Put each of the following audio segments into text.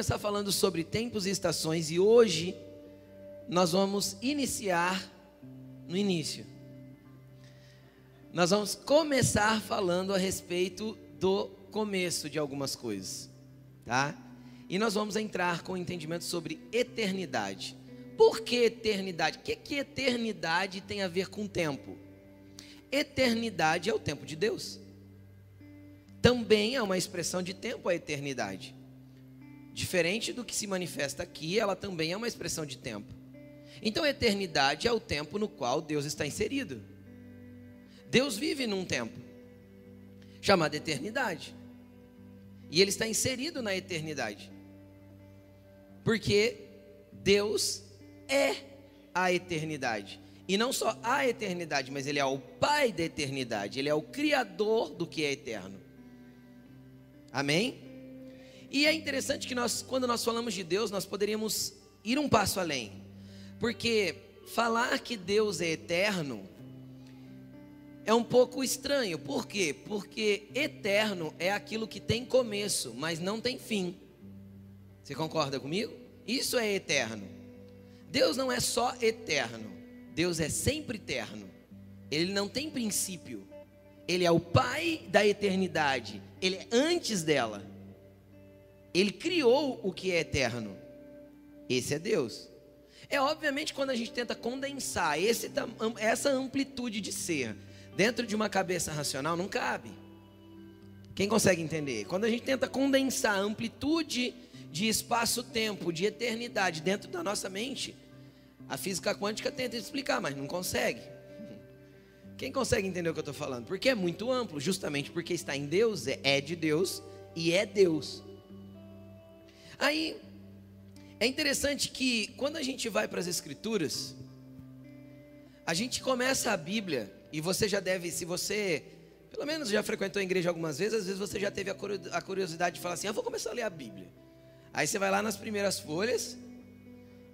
começar falando sobre tempos e estações e hoje nós vamos iniciar no início. Nós vamos começar falando a respeito do começo de algumas coisas, tá? E nós vamos entrar com entendimento sobre eternidade. Por que eternidade? O que, que eternidade tem a ver com tempo? Eternidade é o tempo de Deus. Também é uma expressão de tempo a eternidade. Diferente do que se manifesta aqui, ela também é uma expressão de tempo. Então, eternidade é o tempo no qual Deus está inserido. Deus vive num tempo chamado eternidade. E ele está inserido na eternidade. Porque Deus é a eternidade. E não só a eternidade, mas ele é o pai da eternidade, ele é o criador do que é eterno. Amém? E é interessante que nós, quando nós falamos de Deus, nós poderíamos ir um passo além. Porque falar que Deus é eterno é um pouco estranho. Por quê? Porque eterno é aquilo que tem começo, mas não tem fim. Você concorda comigo? Isso é eterno. Deus não é só eterno, Deus é sempre eterno. Ele não tem princípio. Ele é o pai da eternidade. Ele é antes dela. Ele criou o que é eterno. Esse é Deus. É obviamente quando a gente tenta condensar esse, essa amplitude de ser dentro de uma cabeça racional, não cabe. Quem consegue entender? Quando a gente tenta condensar a amplitude de espaço-tempo, de eternidade dentro da nossa mente, a física quântica tenta explicar, mas não consegue. Quem consegue entender o que eu estou falando? Porque é muito amplo, justamente porque está em Deus, é, é de Deus e é Deus. Aí, é interessante que quando a gente vai para as Escrituras, a gente começa a Bíblia, e você já deve, se você pelo menos já frequentou a igreja algumas vezes, às vezes você já teve a curiosidade de falar assim: eu ah, vou começar a ler a Bíblia. Aí você vai lá nas primeiras folhas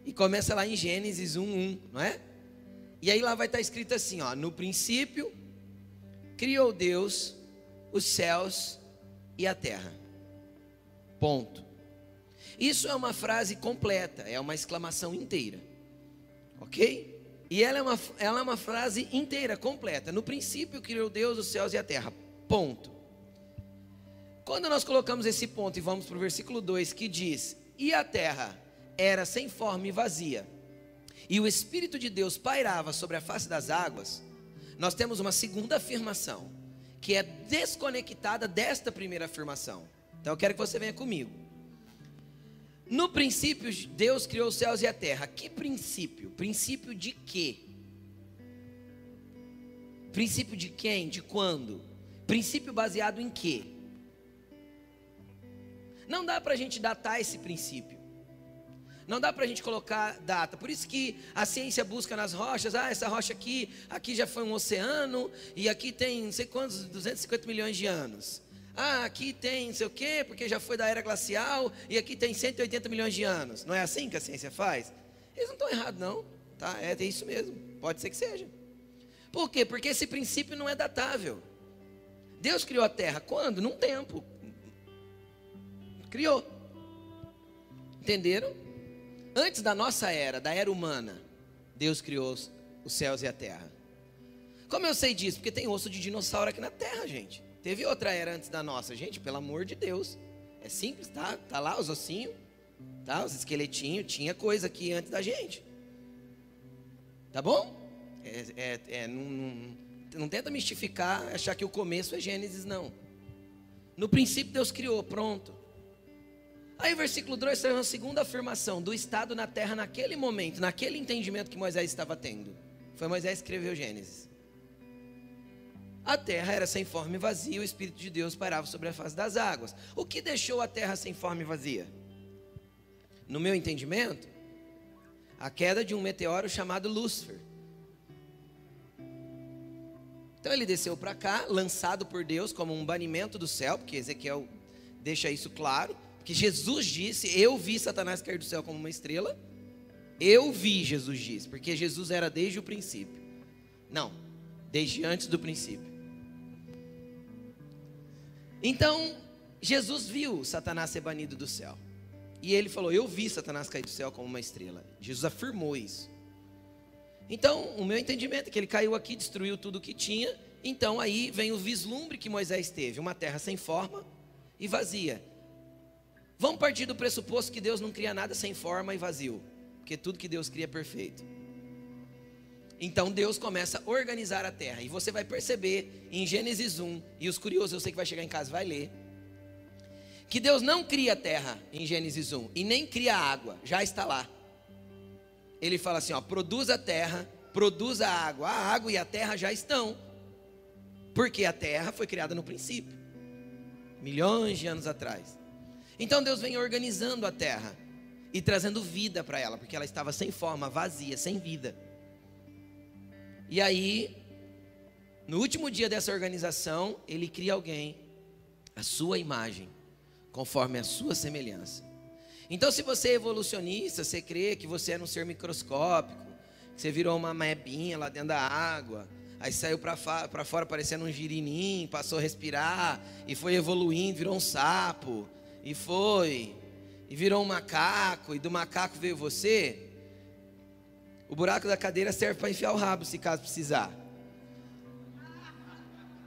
e começa lá em Gênesis 1:1, não é? E aí lá vai estar escrito assim, ó: No princípio criou Deus os céus e a terra. Ponto. Isso é uma frase completa, é uma exclamação inteira. Ok? E ela é, uma, ela é uma frase inteira, completa. No princípio criou Deus os céus e a terra. Ponto. Quando nós colocamos esse ponto e vamos para o versículo 2 que diz: E a terra era sem forma e vazia, e o Espírito de Deus pairava sobre a face das águas, nós temos uma segunda afirmação, que é desconectada desta primeira afirmação. Então eu quero que você venha comigo. No princípio, Deus criou os céus e a terra. Que princípio? Princípio de quê? Princípio de quem? De quando? Princípio baseado em quê? Não dá para a gente datar esse princípio. Não dá para a gente colocar data. Por isso que a ciência busca nas rochas. Ah, essa rocha aqui, aqui já foi um oceano e aqui tem não sei quantos, 250 milhões de anos. Ah, aqui tem não sei o quê, porque já foi da era glacial, e aqui tem 180 milhões de anos. Não é assim que a ciência faz? Eles não estão errados, não. Tá? É, é isso mesmo. Pode ser que seja. Por quê? Porque esse princípio não é datável. Deus criou a terra quando? Num tempo. Criou. Entenderam? Antes da nossa era, da era humana, Deus criou os céus e a terra. Como eu sei disso? Porque tem osso de dinossauro aqui na terra, gente. Teve outra era antes da nossa, gente, pelo amor de Deus. É simples, tá? Tá lá os ossinhos, tá? Os esqueletinhos, tinha coisa aqui antes da gente. Tá bom? É, é, é não, não, não tenta mistificar, achar que o começo é Gênesis, não. No princípio Deus criou, pronto. Aí o versículo 2 traz uma segunda afirmação do estado na terra naquele momento, naquele entendimento que Moisés estava tendo. Foi Moisés que escreveu Gênesis. A terra era sem forma e vazia, o Espírito de Deus parava sobre a face das águas. O que deixou a terra sem forma e vazia? No meu entendimento, a queda de um meteoro chamado Lúcifer. Então ele desceu para cá, lançado por Deus como um banimento do céu, porque Ezequiel deixa isso claro, que Jesus disse: Eu vi Satanás cair do céu como uma estrela. Eu vi, Jesus disse, porque Jesus era desde o princípio. Não, desde antes do princípio. Então, Jesus viu Satanás ser banido do céu. E ele falou: Eu vi Satanás cair do céu como uma estrela. Jesus afirmou isso. Então, o meu entendimento é que ele caiu aqui, destruiu tudo o que tinha. Então, aí vem o vislumbre que Moisés teve: uma terra sem forma e vazia. Vamos partir do pressuposto que Deus não cria nada sem forma e vazio, porque tudo que Deus cria é perfeito. Então Deus começa a organizar a terra, e você vai perceber em Gênesis 1, e os curiosos, eu sei que vai chegar em casa vai ler, que Deus não cria a terra em Gênesis 1 e nem cria a água, já está lá. Ele fala assim: ó, produz a terra, produz a água, a água e a terra já estão, porque a terra foi criada no princípio, milhões de anos atrás. Então Deus vem organizando a terra e trazendo vida para ela, porque ela estava sem forma, vazia, sem vida. E aí, no último dia dessa organização, ele cria alguém, a sua imagem, conforme a sua semelhança. Então, se você é evolucionista, você crê que você era um ser microscópico, que você virou uma mebinha lá dentro da água, aí saiu para fora parecendo um girinim, passou a respirar, e foi evoluindo, virou um sapo, e foi, e virou um macaco, e do macaco veio você, o buraco da cadeira serve para enfiar o rabo, se caso precisar.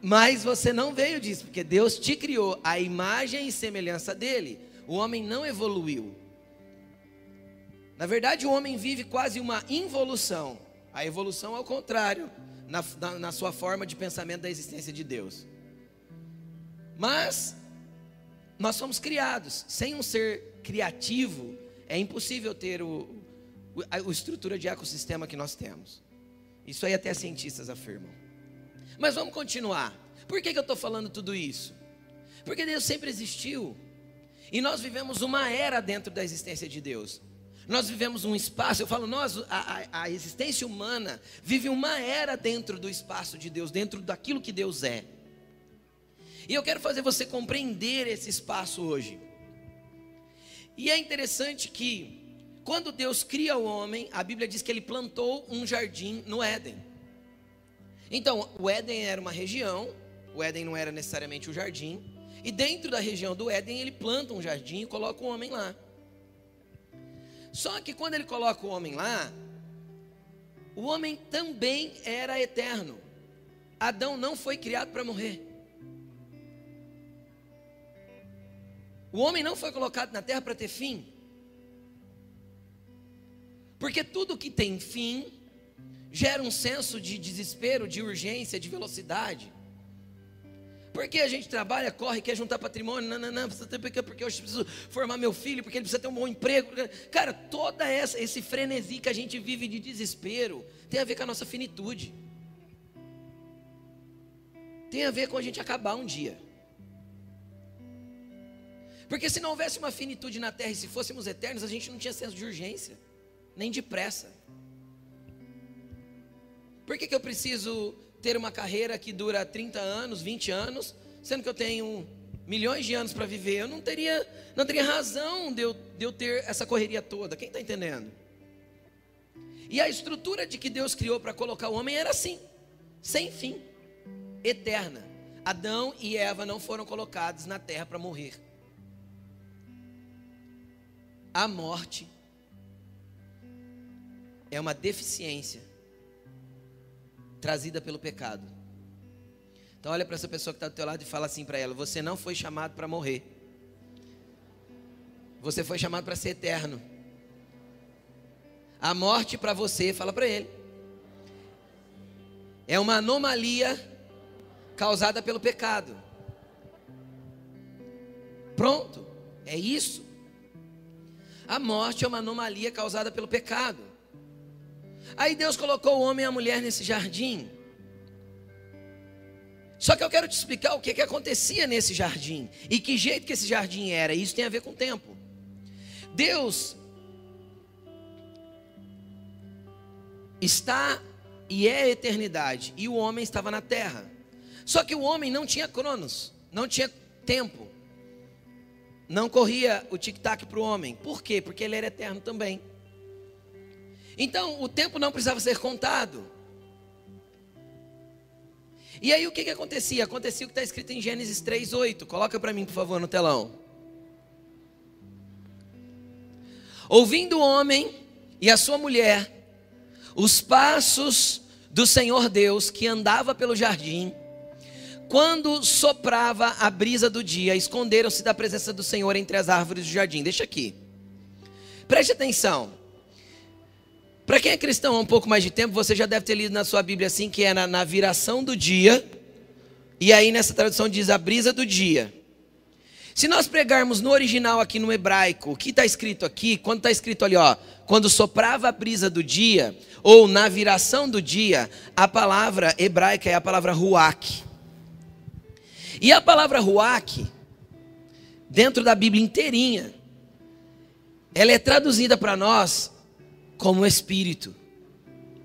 Mas você não veio disso, porque Deus te criou a imagem e semelhança dele. O homem não evoluiu. Na verdade, o homem vive quase uma involução. A evolução é o contrário, na, na, na sua forma de pensamento da existência de Deus. Mas, nós somos criados. Sem um ser criativo, é impossível ter o, a, estrutura de ecossistema que nós temos. Isso aí até cientistas afirmam. Mas vamos continuar. Por que, que eu estou falando tudo isso? Porque Deus sempre existiu. E nós vivemos uma era dentro da existência de Deus. Nós vivemos um espaço, eu falo, nós, a, a, a existência humana vive uma era dentro do espaço de Deus, dentro daquilo que Deus é. E eu quero fazer você compreender esse espaço hoje. E é interessante que quando Deus cria o homem, a Bíblia diz que ele plantou um jardim no Éden. Então, o Éden era uma região, o Éden não era necessariamente o jardim, e dentro da região do Éden ele planta um jardim e coloca o homem lá. Só que quando ele coloca o homem lá, o homem também era eterno. Adão não foi criado para morrer. O homem não foi colocado na terra para ter fim. Porque tudo que tem fim gera um senso de desespero, de urgência, de velocidade. Porque a gente trabalha, corre, quer juntar patrimônio, não, não, não, porque eu preciso formar meu filho, porque ele precisa ter um bom emprego. Cara, toda essa, esse frenesi que a gente vive de desespero tem a ver com a nossa finitude. Tem a ver com a gente acabar um dia. Porque se não houvesse uma finitude na terra e se fôssemos eternos, a gente não tinha senso de urgência nem depressa. Por que, que eu preciso ter uma carreira que dura 30 anos, 20 anos, sendo que eu tenho milhões de anos para viver? Eu não teria, não teria razão de eu, de eu ter essa correria toda. Quem está entendendo? E a estrutura de que Deus criou para colocar o homem era assim, sem fim, eterna. Adão e Eva não foram colocados na terra para morrer. A morte é uma deficiência trazida pelo pecado. Então olha para essa pessoa que está do teu lado e fala assim para ela: você não foi chamado para morrer. Você foi chamado para ser eterno. A morte para você, fala para ele, é uma anomalia causada pelo pecado. Pronto, é isso. A morte é uma anomalia causada pelo pecado. Aí Deus colocou o homem e a mulher nesse jardim. Só que eu quero te explicar o que, que acontecia nesse jardim e que jeito que esse jardim era. Isso tem a ver com o tempo. Deus está e é a eternidade, e o homem estava na terra. Só que o homem não tinha cronos, não tinha tempo. Não corria o tic-tac para o homem. Por quê? Porque ele era eterno também. Então, o tempo não precisava ser contado. E aí o que, que acontecia? Acontecia o que está escrito em Gênesis 3,8. Coloca para mim, por favor, no telão. Ouvindo o homem e a sua mulher os passos do Senhor Deus que andava pelo jardim, quando soprava a brisa do dia, esconderam-se da presença do Senhor entre as árvores do jardim. Deixa aqui. Preste atenção. Para quem é cristão há um pouco mais de tempo, você já deve ter lido na sua Bíblia assim, que é na, na viração do dia. E aí nessa tradução diz a brisa do dia. Se nós pregarmos no original aqui no hebraico, o que está escrito aqui, quando está escrito ali, ó, quando soprava a brisa do dia, ou na viração do dia, a palavra hebraica é a palavra ruach. E a palavra ruach, dentro da Bíblia inteirinha, ela é traduzida para nós como Espírito,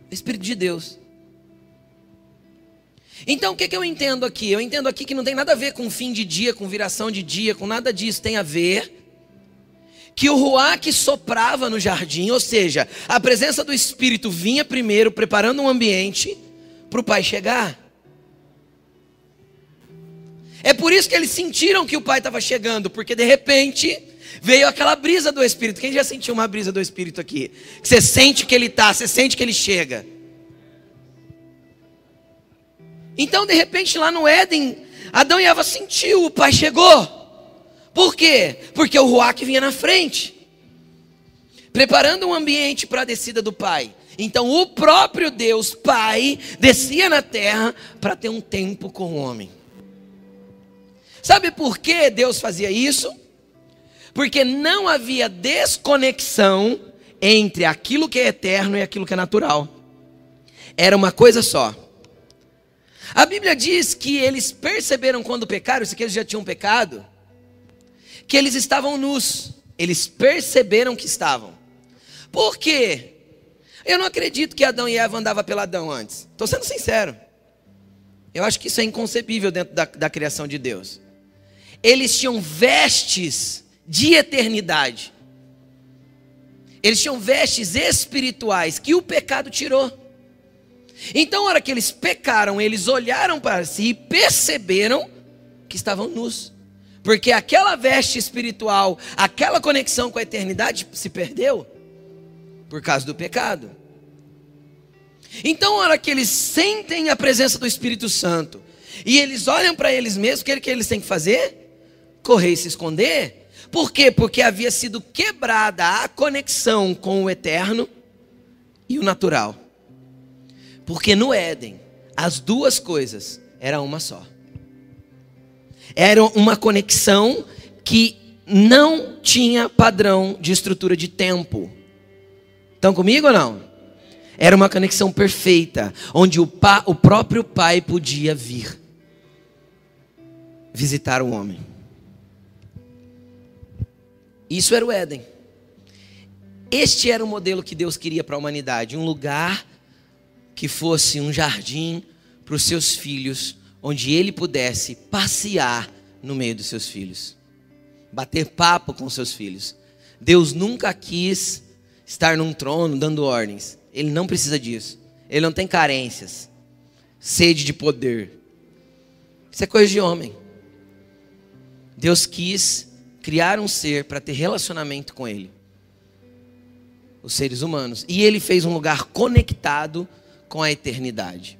Espírito de Deus. Então o que, que eu entendo aqui? Eu entendo aqui que não tem nada a ver com fim de dia, com viração de dia, com nada disso. Tem a ver que o Ruach soprava no jardim, ou seja, a presença do Espírito vinha primeiro, preparando um ambiente para o pai chegar. É por isso que eles sentiram que o pai estava chegando, porque de repente veio aquela brisa do Espírito. Quem já sentiu uma brisa do Espírito aqui? Você sente que ele está, você sente que ele chega. Então, de repente, lá no Éden, Adão e Eva sentiu, o pai chegou. Por quê? Porque o Ruach vinha na frente, preparando um ambiente para a descida do pai. Então, o próprio Deus, Pai, descia na terra para ter um tempo com o homem. Sabe por que Deus fazia isso? Porque não havia desconexão entre aquilo que é eterno e aquilo que é natural. Era uma coisa só. A Bíblia diz que eles perceberam quando pecaram, isso que eles já tinham pecado, que eles estavam nus. Eles perceberam que estavam. Por quê? Eu não acredito que Adão e Eva andavam peladão antes. Estou sendo sincero. Eu acho que isso é inconcebível dentro da, da criação de Deus. Eles tinham vestes de eternidade. Eles tinham vestes espirituais que o pecado tirou. Então, na hora que eles pecaram, eles olharam para si e perceberam que estavam nus. Porque aquela veste espiritual, aquela conexão com a eternidade se perdeu por causa do pecado. Então, na hora que eles sentem a presença do Espírito Santo e eles olham para eles mesmos, o que, que eles têm que fazer? Correr e se esconder por quê? Porque havia sido quebrada a conexão com o eterno e o natural. Porque no Éden, as duas coisas eram uma só. Era uma conexão que não tinha padrão de estrutura de tempo. Estão comigo ou não? Era uma conexão perfeita, onde o, pa, o próprio Pai podia vir visitar o homem. Isso era o Éden. Este era o modelo que Deus queria para a humanidade: um lugar que fosse um jardim para os seus filhos, onde ele pudesse passear no meio dos seus filhos, bater papo com seus filhos. Deus nunca quis estar num trono dando ordens. Ele não precisa disso. Ele não tem carências, sede de poder. Isso é coisa de homem. Deus quis criar um ser para ter relacionamento com Ele. Os seres humanos. E Ele fez um lugar conectado com a eternidade.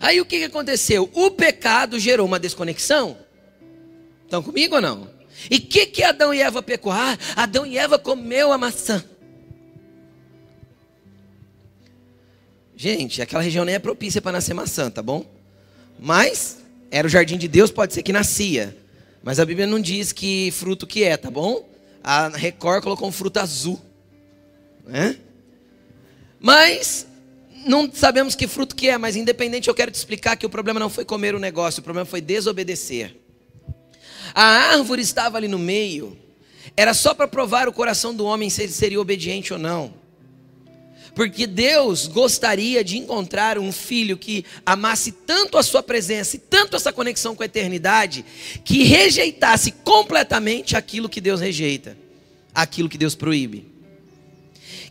Aí o que aconteceu? O pecado gerou uma desconexão. Estão comigo ou não? E o que, que Adão e Eva pecou? Ah, Adão e Eva comeu a maçã. Gente, aquela região nem é propícia para nascer maçã, tá bom? Mas era o jardim de Deus, pode ser que nascia. Mas a Bíblia não diz que fruto que é, tá bom? A Record colocou um fruto azul. Né? Mas não sabemos que fruto que é, mas independente eu quero te explicar que o problema não foi comer o negócio, o problema foi desobedecer. A árvore estava ali no meio, era só para provar o coração do homem se ele seria obediente ou não. Porque Deus gostaria de encontrar um filho que amasse tanto a sua presença e tanto essa conexão com a eternidade, que rejeitasse completamente aquilo que Deus rejeita, aquilo que Deus proíbe.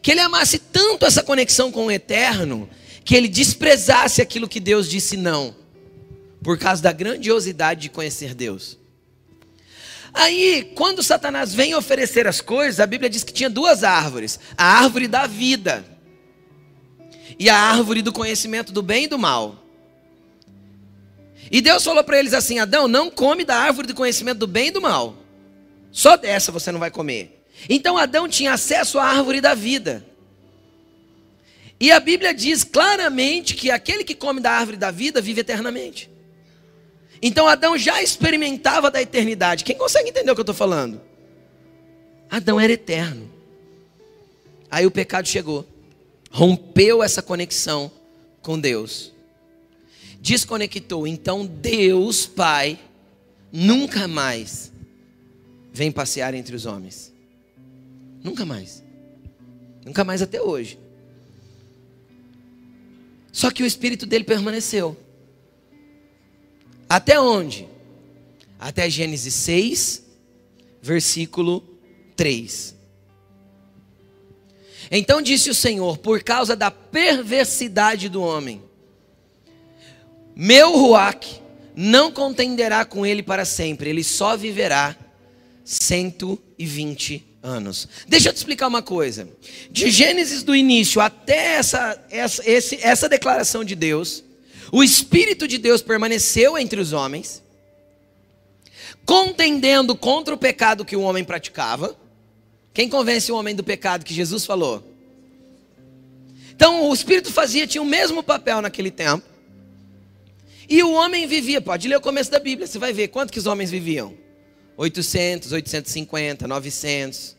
Que ele amasse tanto essa conexão com o eterno, que ele desprezasse aquilo que Deus disse não, por causa da grandiosidade de conhecer Deus. Aí, quando Satanás vem oferecer as coisas, a Bíblia diz que tinha duas árvores: a árvore da vida e a árvore do conhecimento do bem e do mal. E Deus falou para eles assim: Adão, não come da árvore do conhecimento do bem e do mal. Só dessa você não vai comer. Então Adão tinha acesso à árvore da vida. E a Bíblia diz claramente que aquele que come da árvore da vida vive eternamente. Então Adão já experimentava da eternidade. Quem consegue entender o que eu estou falando? Adão era eterno. Aí o pecado chegou, rompeu essa conexão com Deus, desconectou. Então Deus, Pai, nunca mais vem passear entre os homens. Nunca mais. Nunca mais até hoje. Só que o espírito dele permaneceu. Até onde? Até Gênesis 6, versículo 3. Então disse o Senhor: Por causa da perversidade do homem, meu Ruach não contenderá com ele para sempre, ele só viverá 120 anos. Deixa eu te explicar uma coisa. De Gênesis do início até essa, essa, esse, essa declaração de Deus, o Espírito de Deus permaneceu entre os homens, contendendo contra o pecado que o homem praticava. Quem convence o homem do pecado que Jesus falou? Então o Espírito fazia, tinha o mesmo papel naquele tempo. E o homem vivia, pode ler o começo da Bíblia, você vai ver quanto que os homens viviam. 800, 850, 900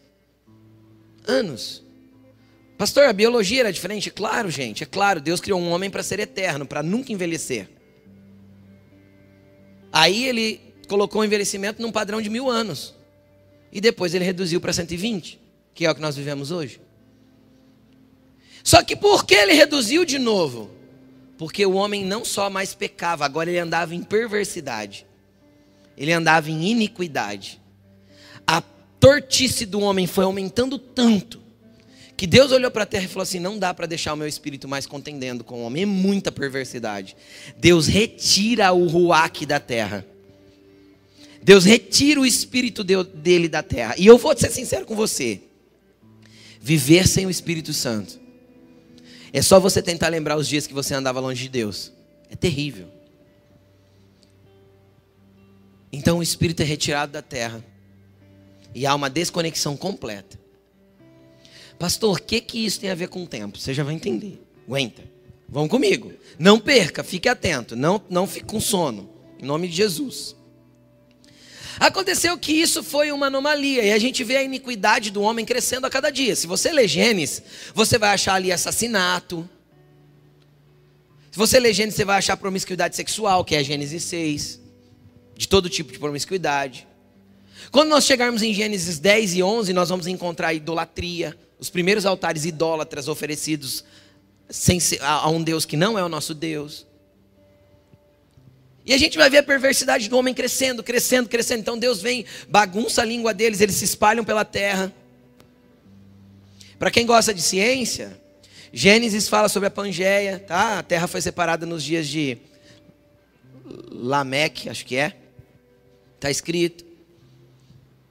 anos. Pastor, a biologia era diferente? Claro, gente, é claro. Deus criou um homem para ser eterno, para nunca envelhecer. Aí ele colocou o envelhecimento num padrão de mil anos. E depois ele reduziu para 120, que é o que nós vivemos hoje. Só que por que ele reduziu de novo? Porque o homem não só mais pecava, agora ele andava em perversidade. Ele andava em iniquidade. A tortice do homem foi aumentando tanto que Deus olhou para a terra e falou assim: não dá para deixar o meu espírito mais contendendo com o homem, é muita perversidade. Deus retira o ruaque da terra. Deus retira o espírito dele da terra. E eu vou ser sincero com você: viver sem o Espírito Santo é só você tentar lembrar os dias que você andava longe de Deus. É terrível. Então o espírito é retirado da terra e há uma desconexão completa. Pastor, o que, que isso tem a ver com o tempo? Você já vai entender. Aguenta. Vão comigo. Não perca, fique atento. Não, não fique com sono. Em nome de Jesus. Aconteceu que isso foi uma anomalia e a gente vê a iniquidade do homem crescendo a cada dia. Se você ler Gênesis, você vai achar ali assassinato. Se você ler Gênesis, você vai achar promiscuidade sexual, que é Gênesis 6. De todo tipo de promiscuidade. Quando nós chegarmos em Gênesis 10 e 11, nós vamos encontrar idolatria, os primeiros altares idólatras oferecidos a um Deus que não é o nosso Deus. E a gente vai ver a perversidade do homem crescendo, crescendo, crescendo. Então Deus vem, bagunça a língua deles, eles se espalham pela terra. Para quem gosta de ciência, Gênesis fala sobre a Pangeia, tá? A terra foi separada nos dias de Lameque, acho que é. Está escrito.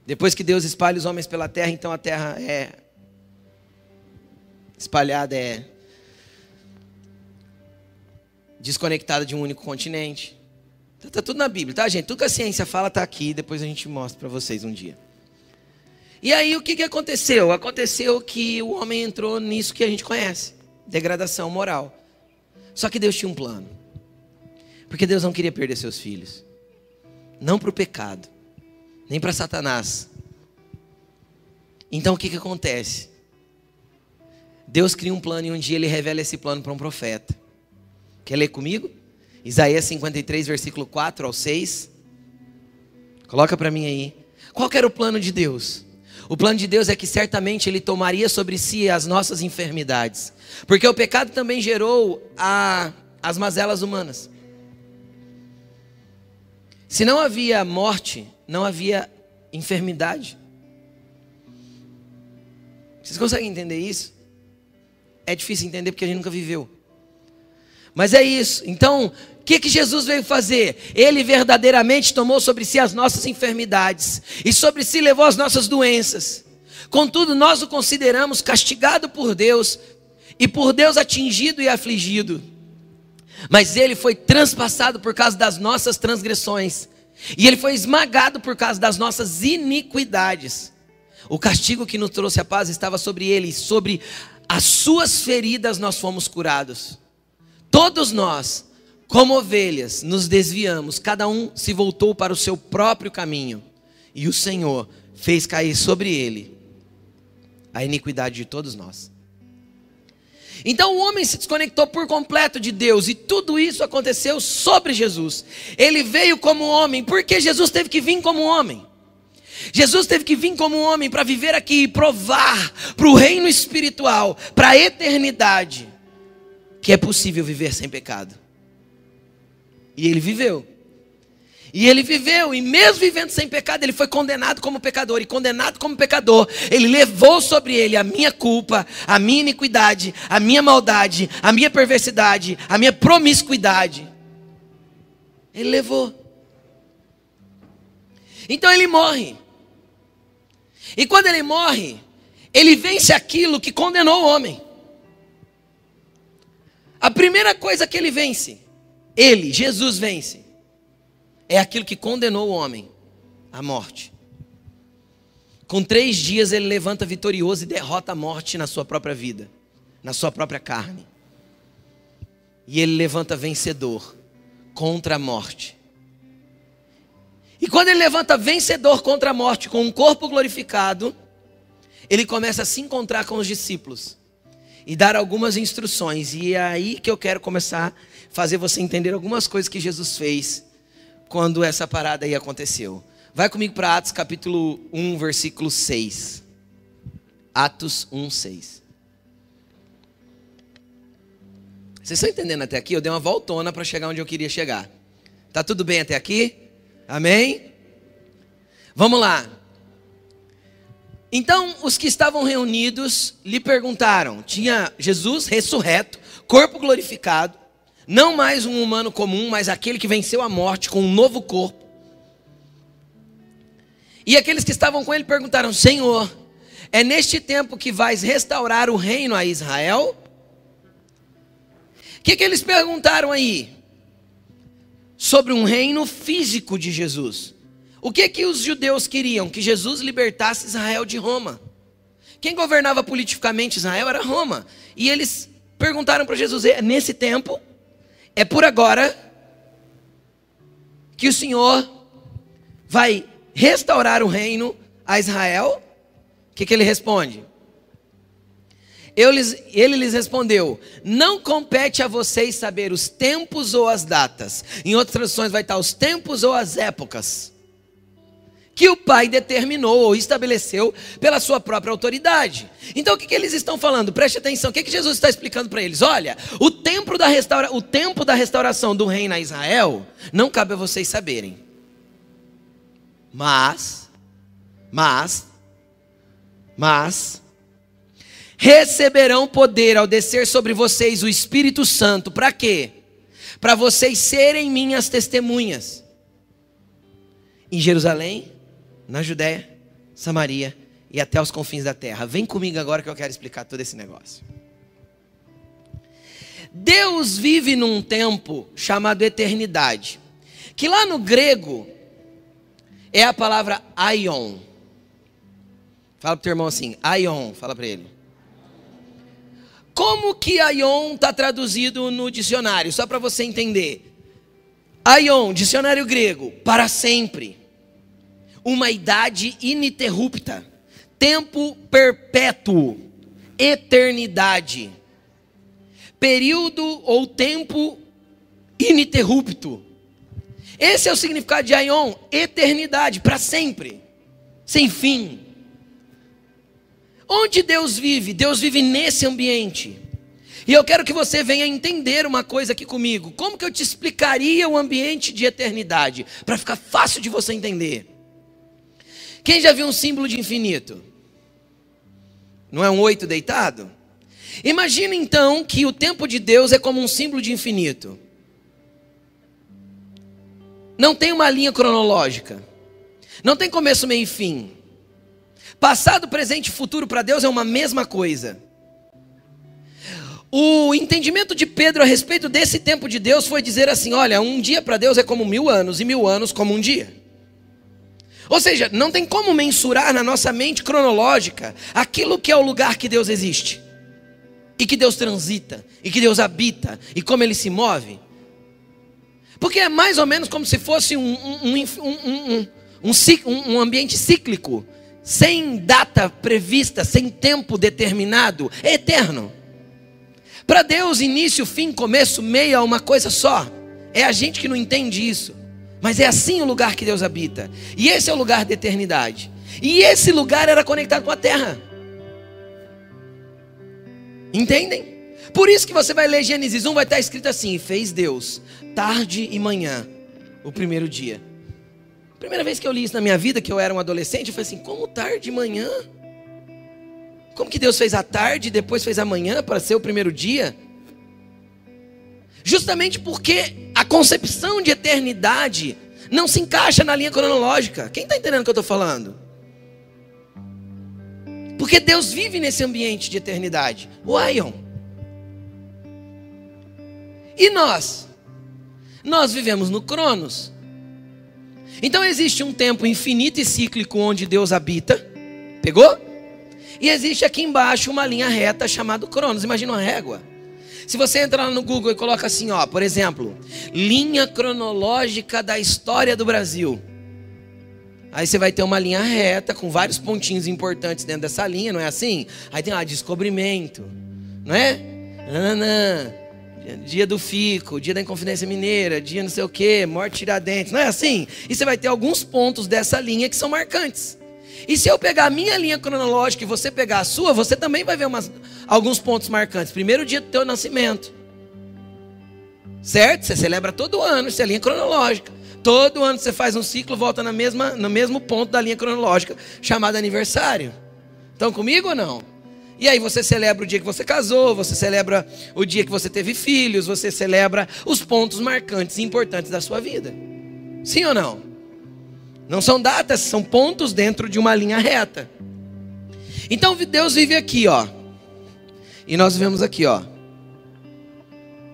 Depois que Deus espalha os homens pela terra, então a terra é espalhada é desconectada de um único continente. Está tá tudo na Bíblia, tá, gente? Tudo que a ciência fala está aqui, depois a gente mostra para vocês um dia. E aí o que, que aconteceu? Aconteceu que o homem entrou nisso que a gente conhece, degradação moral. Só que Deus tinha um plano. Porque Deus não queria perder seus filhos. Não para o pecado, nem para Satanás. Então o que, que acontece? Deus cria um plano e um dia ele revela esse plano para um profeta. Quer ler comigo? Isaías 53, versículo 4 ao 6. Coloca para mim aí. Qual era o plano de Deus? O plano de Deus é que certamente Ele tomaria sobre si as nossas enfermidades. Porque o pecado também gerou a, as mazelas humanas. Se não havia morte, não havia enfermidade. Vocês conseguem entender isso? É difícil entender porque a gente nunca viveu. Mas é isso. Então, que, que Jesus veio fazer? Ele verdadeiramente tomou sobre si as nossas enfermidades e sobre si levou as nossas doenças. Contudo, nós o consideramos castigado por Deus e por Deus atingido e afligido. Mas ele foi transpassado por causa das nossas transgressões, e ele foi esmagado por causa das nossas iniquidades. O castigo que nos trouxe a paz estava sobre ele, e sobre as suas feridas nós fomos curados. Todos nós, como ovelhas, nos desviamos, cada um se voltou para o seu próprio caminho, e o Senhor fez cair sobre ele a iniquidade de todos nós. Então o homem se desconectou por completo de Deus e tudo isso aconteceu sobre Jesus. Ele veio como homem, porque Jesus teve que vir como homem. Jesus teve que vir como homem para viver aqui e provar para o reino espiritual, para a eternidade, que é possível viver sem pecado. E ele viveu. E ele viveu, e mesmo vivendo sem pecado, ele foi condenado como pecador. E condenado como pecador, ele levou sobre ele a minha culpa, a minha iniquidade, a minha maldade, a minha perversidade, a minha promiscuidade. Ele levou. Então ele morre. E quando ele morre, ele vence aquilo que condenou o homem. A primeira coisa que ele vence, ele, Jesus, vence é aquilo que condenou o homem à morte. Com três dias ele levanta vitorioso e derrota a morte na sua própria vida, na sua própria carne. E ele levanta vencedor contra a morte. E quando ele levanta vencedor contra a morte, com um corpo glorificado, ele começa a se encontrar com os discípulos e dar algumas instruções. E é aí que eu quero começar fazer você entender algumas coisas que Jesus fez quando essa parada aí aconteceu. Vai comigo para Atos capítulo 1, versículo 6. Atos 1, 6. Vocês estão entendendo até aqui? Eu dei uma voltona para chegar onde eu queria chegar. Tá tudo bem até aqui? Amém? Vamos lá. Então, os que estavam reunidos lhe perguntaram: tinha Jesus ressurreto, corpo glorificado, não mais um humano comum, mas aquele que venceu a morte com um novo corpo. E aqueles que estavam com ele perguntaram: Senhor, é neste tempo que vais restaurar o reino a Israel? O que, que eles perguntaram aí? Sobre um reino físico de Jesus. O que que os judeus queriam? Que Jesus libertasse Israel de Roma. Quem governava politicamente Israel era Roma. E eles perguntaram para Jesus: é nesse tempo é por agora que o Senhor vai restaurar o reino a Israel. O que, que ele responde? Lhes, ele lhes respondeu: Não compete a vocês saber os tempos ou as datas. Em outras traduções vai estar os tempos ou as épocas que o Pai determinou ou estabeleceu pela sua própria autoridade. Então o que, que eles estão falando? Preste atenção, o que, que Jesus está explicando para eles? Olha, o tempo, da restaura... o tempo da restauração do reino a Israel não cabe a vocês saberem. Mas, mas, mas, receberão poder ao descer sobre vocês o Espírito Santo, para quê? Para vocês serem minhas testemunhas. Em Jerusalém, na Judéia, Samaria e até os confins da terra. Vem comigo agora que eu quero explicar todo esse negócio. Deus vive num tempo chamado eternidade, que lá no grego é a palavra aion. Fala para o teu irmão assim, aion, fala para ele. Como que aion está traduzido no dicionário? Só para você entender. Aion, dicionário grego, para sempre uma idade ininterrupta, tempo perpétuo, eternidade, período ou tempo ininterrupto. Esse é o significado de Aion, eternidade, para sempre, sem fim. Onde Deus vive? Deus vive nesse ambiente. E eu quero que você venha entender uma coisa aqui comigo. Como que eu te explicaria o ambiente de eternidade? Para ficar fácil de você entender. Quem já viu um símbolo de infinito? Não é um oito deitado? Imagina então que o tempo de Deus é como um símbolo de infinito. Não tem uma linha cronológica. Não tem começo, meio e fim. Passado, presente e futuro para Deus é uma mesma coisa. O entendimento de Pedro a respeito desse tempo de Deus foi dizer assim: olha, um dia para Deus é como mil anos, e mil anos como um dia. Ou seja, não tem como mensurar na nossa mente cronológica aquilo que é o lugar que Deus existe, e que Deus transita, e que Deus habita, e como ele se move. Porque é mais ou menos como se fosse um, um, um, um, ambiente cíclico, sem data prevista, sem tempo determinado, é eterno. Para Deus, início, fim, começo, meio é uma coisa só. É a gente que não entende isso. Mas é assim o lugar que Deus habita. E esse é o lugar da eternidade. E esse lugar era conectado com a terra. Entendem? Por isso que você vai ler Gênesis 1, vai estar escrito assim: fez Deus, tarde e manhã, o primeiro dia. Primeira vez que eu li isso na minha vida, que eu era um adolescente, eu falei assim: como tarde e manhã? Como que Deus fez a tarde e depois fez a manhã para ser o primeiro dia? Justamente porque concepção de eternidade não se encaixa na linha cronológica. Quem está entendendo o que eu estou falando? Porque Deus vive nesse ambiente de eternidade. O. E nós? Nós vivemos no Cronos. Então existe um tempo infinito e cíclico onde Deus habita. Pegou? E existe aqui embaixo uma linha reta chamada Cronos. Imagina uma régua. Se você entrar no Google e coloca assim, ó, por exemplo, linha cronológica da história do Brasil. Aí você vai ter uma linha reta com vários pontinhos importantes dentro dessa linha, não é assim? Aí tem lá descobrimento, não é? Nananã, dia do Fico, dia da Inconfidência Mineira, dia não sei o que, morte Tiradentes, não é assim? E você vai ter alguns pontos dessa linha que são marcantes. E se eu pegar a minha linha cronológica e você pegar a sua, você também vai ver umas, alguns pontos marcantes. Primeiro dia do teu nascimento. Certo? Você celebra todo ano, isso é linha cronológica. Todo ano você faz um ciclo, volta na mesma, no mesmo ponto da linha cronológica, chamado aniversário. Estão comigo ou não? E aí você celebra o dia que você casou, você celebra o dia que você teve filhos, você celebra os pontos marcantes e importantes da sua vida. Sim ou não? Não são datas, são pontos dentro de uma linha reta. Então Deus vive aqui, ó. E nós vivemos aqui, ó.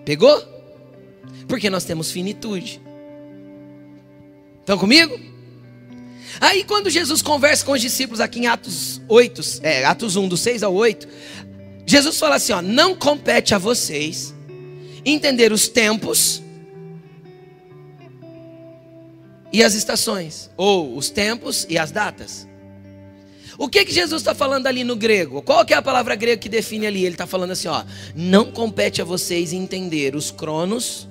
Pegou? Porque nós temos finitude. Estão comigo? Aí quando Jesus conversa com os discípulos aqui em Atos 8, é, Atos 1, do 6 ao 8, Jesus fala assim, ó, não compete a vocês entender os tempos e as estações, ou os tempos e as datas. O que que Jesus está falando ali no grego? Qual que é a palavra grega que define ali? Ele está falando assim, ó, não compete a vocês entender os cronos.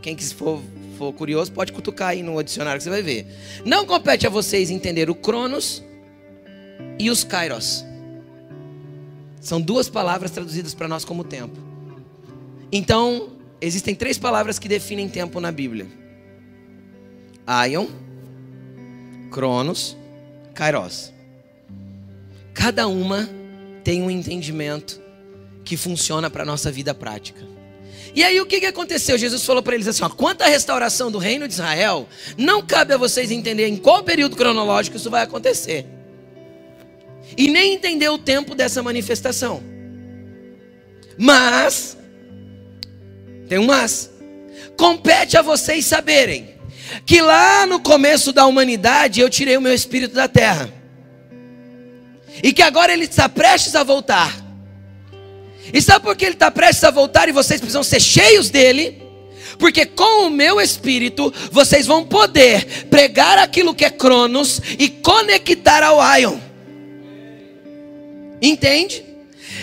Quem que for, for curioso pode cutucar aí no dicionário que você vai ver. Não compete a vocês entender o cronos e os kairos. São duas palavras traduzidas para nós como tempo. Então, existem três palavras que definem tempo na Bíblia. Aion, Cronos, Kairos. Cada uma tem um entendimento que funciona para a nossa vida prática. E aí o que, que aconteceu? Jesus falou para eles assim: ó, quanto à restauração do reino de Israel, não cabe a vocês entender em qual período cronológico isso vai acontecer. E nem entender o tempo dessa manifestação. Mas, tem um mas, compete a vocês saberem que lá no começo da humanidade eu tirei o meu espírito da terra. E que agora ele está prestes a voltar. E sabe por que ele está prestes a voltar e vocês precisam ser cheios dele? Porque com o meu espírito vocês vão poder pregar aquilo que é Cronos e conectar ao Ion. Entende?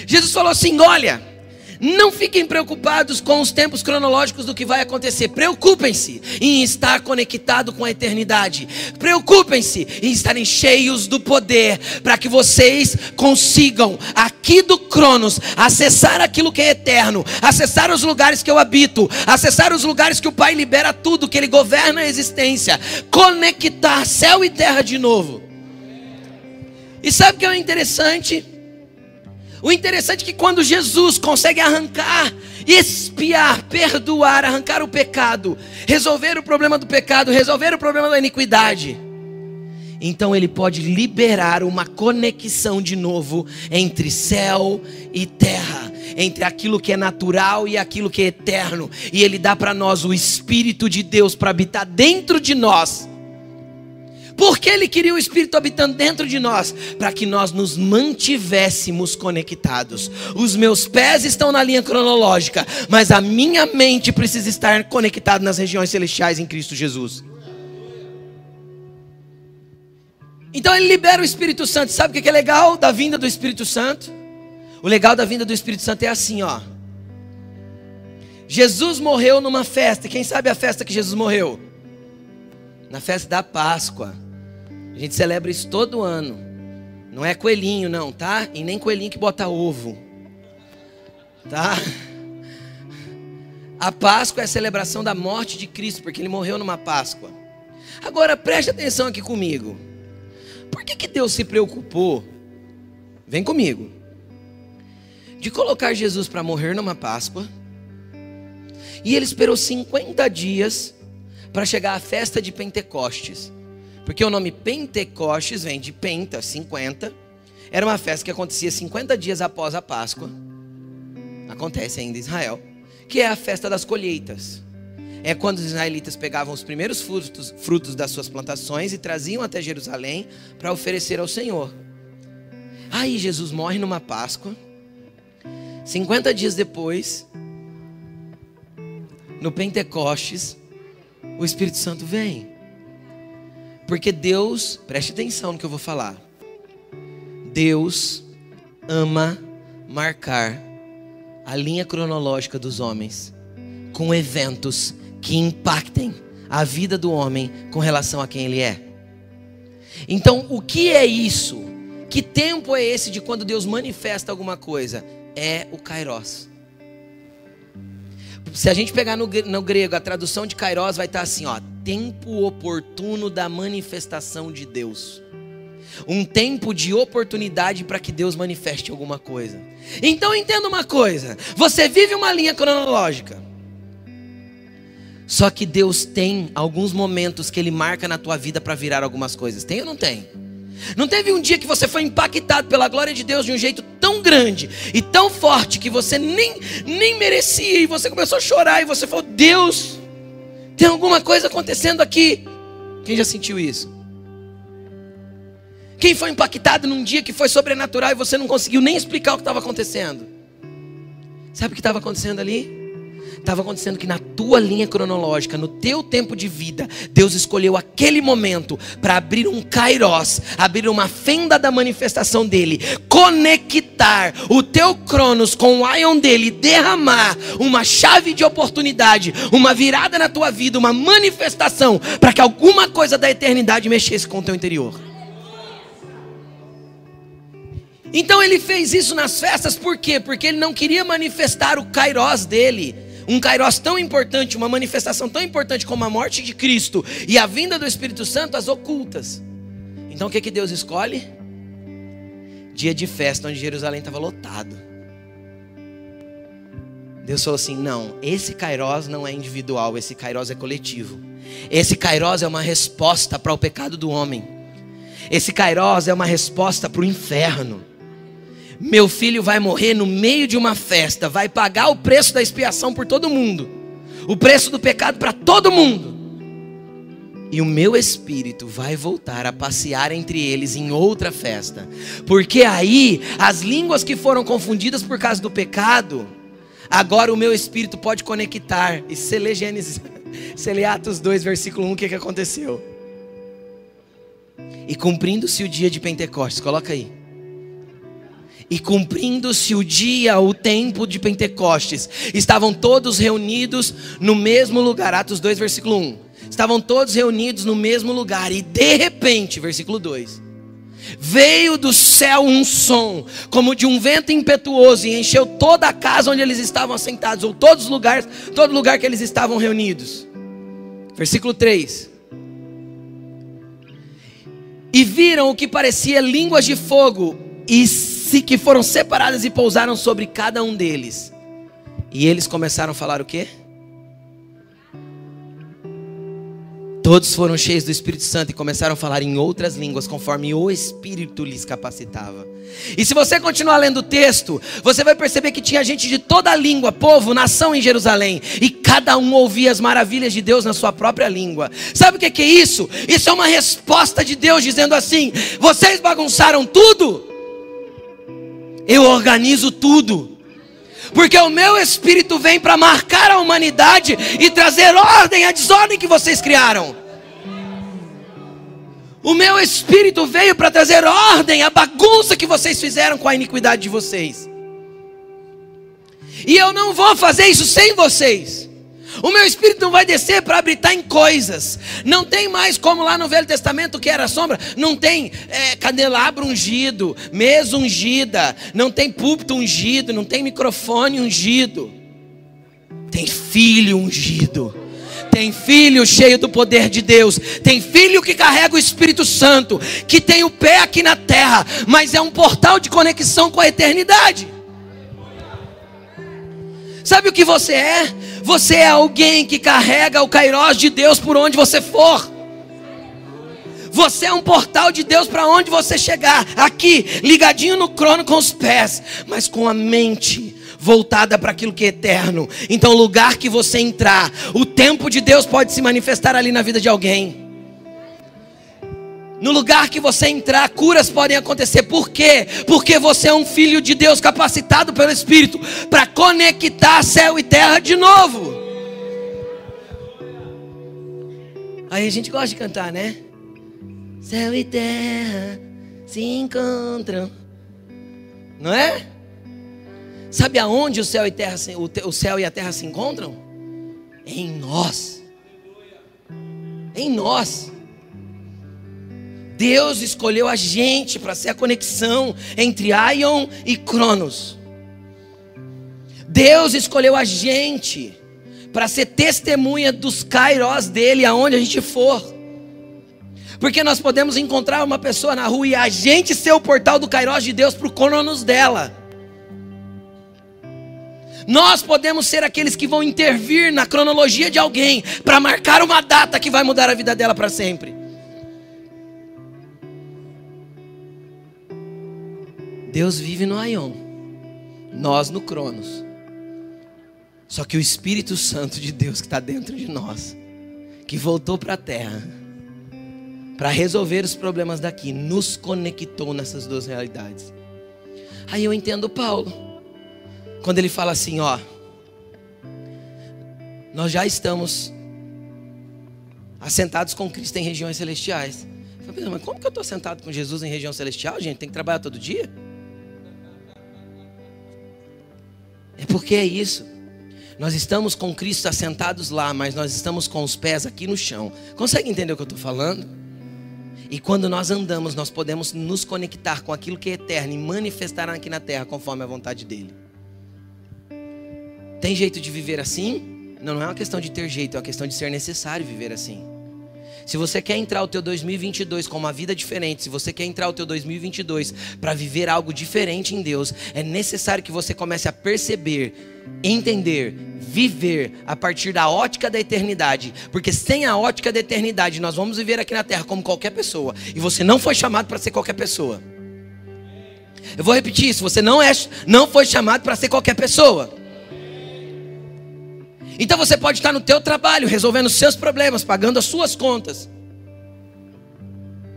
Jesus falou assim: olha. Não fiquem preocupados com os tempos cronológicos do que vai acontecer. Preocupem-se em estar conectado com a eternidade. Preocupem-se em estarem cheios do poder para que vocês consigam aqui do Cronos acessar aquilo que é eterno, acessar os lugares que eu habito, acessar os lugares que o Pai libera tudo, que ele governa a existência, conectar céu e terra de novo. E sabe o que é interessante? O interessante é que quando Jesus consegue arrancar, espiar, perdoar, arrancar o pecado, resolver o problema do pecado, resolver o problema da iniquidade, então ele pode liberar uma conexão de novo entre céu e terra, entre aquilo que é natural e aquilo que é eterno, e ele dá para nós o Espírito de Deus para habitar dentro de nós porque Ele queria o Espírito habitando dentro de nós, para que nós nos mantivéssemos conectados. Os meus pés estão na linha cronológica, mas a minha mente precisa estar conectada nas regiões celestiais em Cristo Jesus. Então ele libera o Espírito Santo. Sabe o que é legal da vinda do Espírito Santo? O legal da vinda do Espírito Santo é assim, ó. Jesus morreu numa festa. Quem sabe a festa que Jesus morreu? Na festa da Páscoa. A gente celebra isso todo ano. Não é coelhinho, não, tá? E nem coelhinho que bota ovo. Tá? A Páscoa é a celebração da morte de Cristo, porque ele morreu numa Páscoa. Agora preste atenção aqui comigo. Por que, que Deus se preocupou? Vem comigo. De colocar Jesus para morrer numa Páscoa. E ele esperou 50 dias para chegar à festa de Pentecostes. Porque o nome Pentecostes vem de Penta, 50. Era uma festa que acontecia 50 dias após a Páscoa. Acontece ainda em Israel. Que é a festa das colheitas. É quando os israelitas pegavam os primeiros frutos, frutos das suas plantações e traziam até Jerusalém para oferecer ao Senhor. Aí Jesus morre numa Páscoa. 50 dias depois, no Pentecostes, o Espírito Santo vem. Porque Deus, preste atenção no que eu vou falar. Deus ama marcar a linha cronológica dos homens com eventos que impactem a vida do homem com relação a quem ele é. Então, o que é isso? Que tempo é esse de quando Deus manifesta alguma coisa? É o Kairos. Se a gente pegar no, no grego, a tradução de Kairos vai estar assim, ó, tempo oportuno da manifestação de Deus. Um tempo de oportunidade para que Deus manifeste alguma coisa. Então entenda uma coisa: você vive uma linha cronológica. Só que Deus tem alguns momentos que Ele marca na tua vida para virar algumas coisas. Tem ou não tem? Não teve um dia que você foi impactado pela glória de Deus de um jeito tão grande e tão forte que você nem, nem merecia e você começou a chorar e você falou: Deus, tem alguma coisa acontecendo aqui. Quem já sentiu isso? Quem foi impactado num dia que foi sobrenatural e você não conseguiu nem explicar o que estava acontecendo? Sabe o que estava acontecendo ali? Estava acontecendo que na tua linha cronológica, no teu tempo de vida, Deus escolheu aquele momento para abrir um kairos, abrir uma fenda da manifestação dele, conectar o teu cronos com o ion dele, derramar uma chave de oportunidade, uma virada na tua vida, uma manifestação para que alguma coisa da eternidade mexesse com o teu interior. Então ele fez isso nas festas, por quê? Porque ele não queria manifestar o kairos dele um kairos tão importante, uma manifestação tão importante como a morte de Cristo e a vinda do Espírito Santo, as ocultas. Então o que, que Deus escolhe? Dia de festa, onde Jerusalém estava lotado. Deus falou assim: não, esse kairos não é individual, esse kairos é coletivo. Esse kairos é uma resposta para o pecado do homem. Esse kairos é uma resposta para o inferno. Meu filho vai morrer no meio de uma festa, vai pagar o preço da expiação por todo mundo, o preço do pecado para todo mundo. E o meu espírito vai voltar a passear entre eles em outra festa, porque aí as línguas que foram confundidas por causa do pecado, agora o meu espírito pode conectar. E se lê Gênesis, se lê Atos 2, versículo 1, o que, que aconteceu? E cumprindo-se o dia de Pentecostes, coloca aí. E cumprindo-se o dia, o tempo de Pentecostes, estavam todos reunidos no mesmo lugar. Atos 2, versículo 1. Estavam todos reunidos no mesmo lugar, e de repente, versículo 2: Veio do céu um som, como de um vento impetuoso, e encheu toda a casa onde eles estavam assentados, ou todos os lugares, todo lugar que eles estavam reunidos. Versículo 3. E viram o que parecia línguas de fogo, e se que foram separadas e pousaram sobre cada um deles. E eles começaram a falar o quê? Todos foram cheios do Espírito Santo e começaram a falar em outras línguas, conforme o Espírito lhes capacitava. E se você continuar lendo o texto, você vai perceber que tinha gente de toda a língua, povo, nação em Jerusalém, e cada um ouvia as maravilhas de Deus na sua própria língua. Sabe o que é isso? Isso é uma resposta de Deus dizendo assim: vocês bagunçaram tudo, eu organizo tudo porque o meu espírito vem para marcar a humanidade e trazer ordem à desordem que vocês criaram. O meu espírito veio para trazer ordem à bagunça que vocês fizeram com a iniquidade de vocês. E eu não vou fazer isso sem vocês. O meu espírito não vai descer para habitar em coisas. Não tem mais como lá no Velho Testamento que era sombra. Não tem é, candelabro ungido, mesa ungida, não tem púlpito ungido, não tem microfone ungido. Tem filho ungido. Tem filho cheio do poder de Deus. Tem filho que carrega o Espírito Santo, que tem o pé aqui na terra, mas é um portal de conexão com a eternidade. Sabe o que você é? Você é alguém que carrega o Kairós de Deus por onde você for. Você é um portal de Deus para onde você chegar. Aqui, ligadinho no crono com os pés, mas com a mente voltada para aquilo que é eterno. Então, o lugar que você entrar, o tempo de Deus pode se manifestar ali na vida de alguém. No lugar que você entrar, curas podem acontecer. Por quê? Porque você é um filho de Deus capacitado pelo Espírito para conectar céu e terra de novo. Aí a gente gosta de cantar, né? Céu e terra se encontram. Não é? Sabe aonde o céu e, terra, o céu e a terra se encontram? Em nós. Em nós. Deus escolheu a gente para ser a conexão entre Aion e Cronos. Deus escolheu a gente para ser testemunha dos Kairos dele aonde a gente for. Porque nós podemos encontrar uma pessoa na rua e a gente ser o portal do Kairos de Deus para o Cronos dela. Nós podemos ser aqueles que vão intervir na cronologia de alguém para marcar uma data que vai mudar a vida dela para sempre. Deus vive no Aion, nós no Cronos. Só que o Espírito Santo de Deus que está dentro de nós, que voltou para a terra, para resolver os problemas daqui, nos conectou nessas duas realidades. Aí eu entendo Paulo, quando ele fala assim: ó, nós já estamos assentados com Cristo em regiões celestiais. Mas como que eu estou sentado com Jesus em região celestial, gente? Tem que trabalhar todo dia? É porque é isso. Nós estamos com Cristo assentados lá, mas nós estamos com os pés aqui no chão. Consegue entender o que eu estou falando? E quando nós andamos, nós podemos nos conectar com aquilo que é eterno e manifestar aqui na terra conforme a vontade dele. Tem jeito de viver assim? Não, não é uma questão de ter jeito, é uma questão de ser necessário viver assim. Se você quer entrar o teu 2022 com uma vida diferente, se você quer entrar o teu 2022 para viver algo diferente em Deus, é necessário que você comece a perceber, entender, viver a partir da ótica da eternidade, porque sem a ótica da eternidade nós vamos viver aqui na terra como qualquer pessoa, e você não foi chamado para ser qualquer pessoa. Eu vou repetir isso, você não é não foi chamado para ser qualquer pessoa. Então você pode estar no teu trabalho, resolvendo os seus problemas, pagando as suas contas.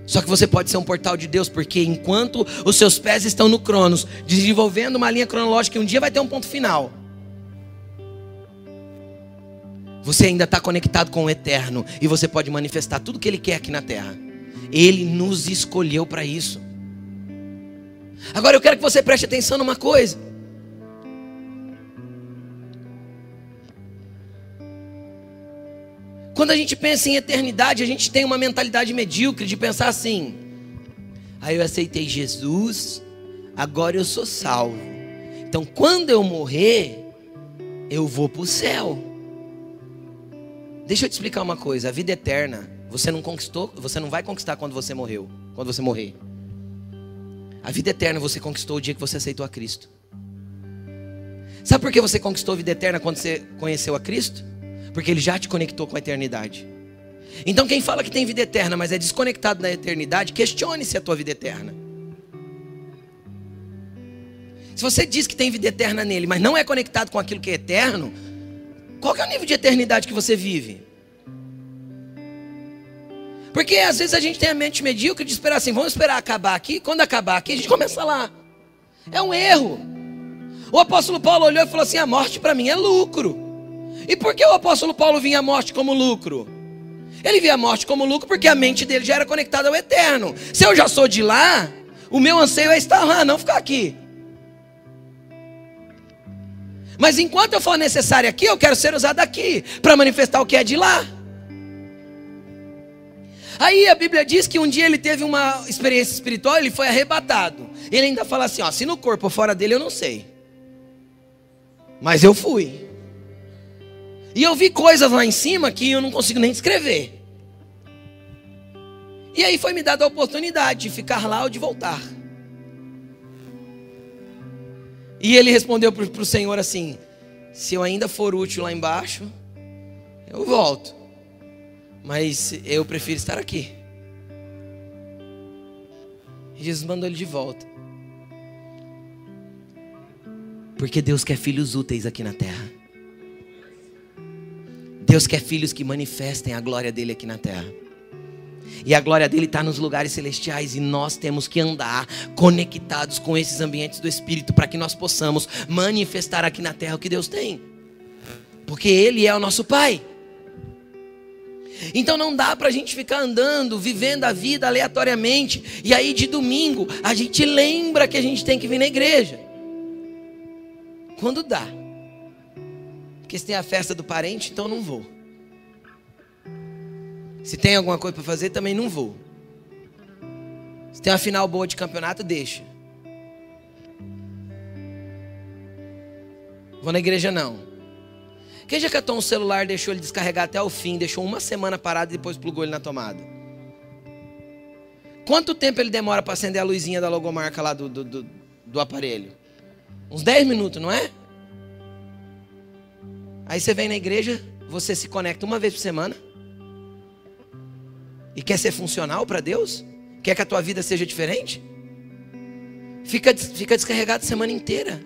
Só que você pode ser um portal de Deus, porque enquanto os seus pés estão no Cronos, desenvolvendo uma linha cronológica, e um dia vai ter um ponto final. Você ainda está conectado com o eterno e você pode manifestar tudo que Ele quer aqui na terra. Ele nos escolheu para isso. Agora eu quero que você preste atenção numa coisa. Quando a gente pensa em eternidade, a gente tem uma mentalidade medíocre de pensar assim: aí eu aceitei Jesus, agora eu sou salvo. Então, quando eu morrer, eu vou para o céu. Deixa eu te explicar uma coisa: a vida eterna, você não conquistou, você não vai conquistar quando você morreu, quando você morrer. A vida eterna você conquistou o dia que você aceitou a Cristo. Sabe por que você conquistou a vida eterna quando você conheceu a Cristo? Porque Ele já te conectou com a eternidade. Então, quem fala que tem vida eterna, mas é desconectado da eternidade, questione se é a tua vida eterna. Se você diz que tem vida eterna nele, mas não é conectado com aquilo que é eterno, qual é o nível de eternidade que você vive? Porque às vezes a gente tem a mente medíocre de esperar assim, vamos esperar acabar aqui, quando acabar aqui a gente começa lá. É um erro. O apóstolo Paulo olhou e falou assim: a morte para mim é lucro. E por que o apóstolo Paulo vinha a morte como lucro? Ele via a morte como lucro porque a mente dele já era conectada ao eterno. Se eu já sou de lá, o meu anseio é estar lá, não ficar aqui. Mas enquanto eu for necessário aqui, eu quero ser usado aqui para manifestar o que é de lá. Aí a Bíblia diz que um dia ele teve uma experiência espiritual, ele foi arrebatado. Ele ainda fala assim: ó, se no corpo ou fora dele eu não sei. Mas eu fui. E eu vi coisas lá em cima que eu não consigo nem descrever. E aí foi me dada a oportunidade de ficar lá ou de voltar. E ele respondeu para o Senhor assim: Se eu ainda for útil lá embaixo, eu volto. Mas eu prefiro estar aqui. E Jesus mandou ele de volta. Porque Deus quer filhos úteis aqui na terra. Deus quer filhos que manifestem a glória dele aqui na terra. E a glória dele está nos lugares celestiais. E nós temos que andar conectados com esses ambientes do Espírito para que nós possamos manifestar aqui na terra o que Deus tem. Porque Ele é o nosso Pai. Então não dá para a gente ficar andando, vivendo a vida aleatoriamente. E aí de domingo a gente lembra que a gente tem que vir na igreja. Quando dá. Porque se tem a festa do parente, então não vou. Se tem alguma coisa para fazer, também não vou. Se tem uma final boa de campeonato, deixa. Vou na igreja não. Quem já catou um celular, deixou ele descarregar até o fim, deixou uma semana parado e depois plugou ele na tomada? Quanto tempo ele demora para acender a luzinha da logomarca lá do, do, do, do aparelho? Uns 10 minutos, não é? Aí você vem na igreja, você se conecta uma vez por semana e quer ser funcional para Deus? Quer que a tua vida seja diferente? Fica, fica descarregado a semana inteira.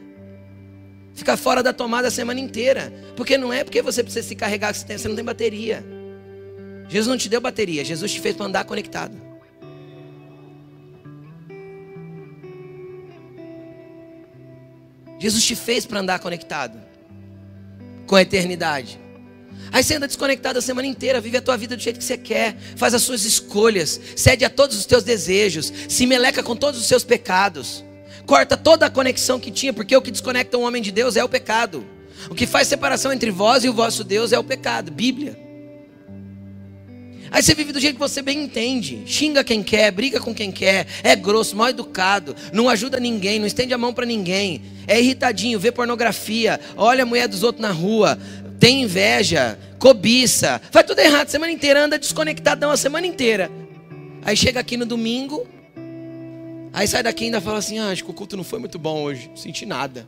Fica fora da tomada a semana inteira. Porque não é porque você precisa se carregar que você não tem bateria. Jesus não te deu bateria, Jesus te fez para andar conectado. Jesus te fez para andar conectado com a eternidade. Aí você anda desconectado a semana inteira, vive a tua vida do jeito que você quer, faz as suas escolhas, cede a todos os teus desejos, se meleca com todos os seus pecados, corta toda a conexão que tinha, porque o que desconecta um homem de Deus é o pecado. O que faz separação entre vós e o vosso Deus é o pecado, Bíblia. Aí você vive do jeito que você bem entende. Xinga quem quer, briga com quem quer, é grosso, mal educado, não ajuda ninguém, não estende a mão para ninguém, é irritadinho, vê pornografia, olha a mulher dos outros na rua, tem inveja, cobiça, faz tudo errado semana inteira, anda desconectadão a semana inteira. Aí chega aqui no domingo, aí sai daqui e ainda fala assim: ah, acho que o culto não foi muito bom hoje, não senti nada.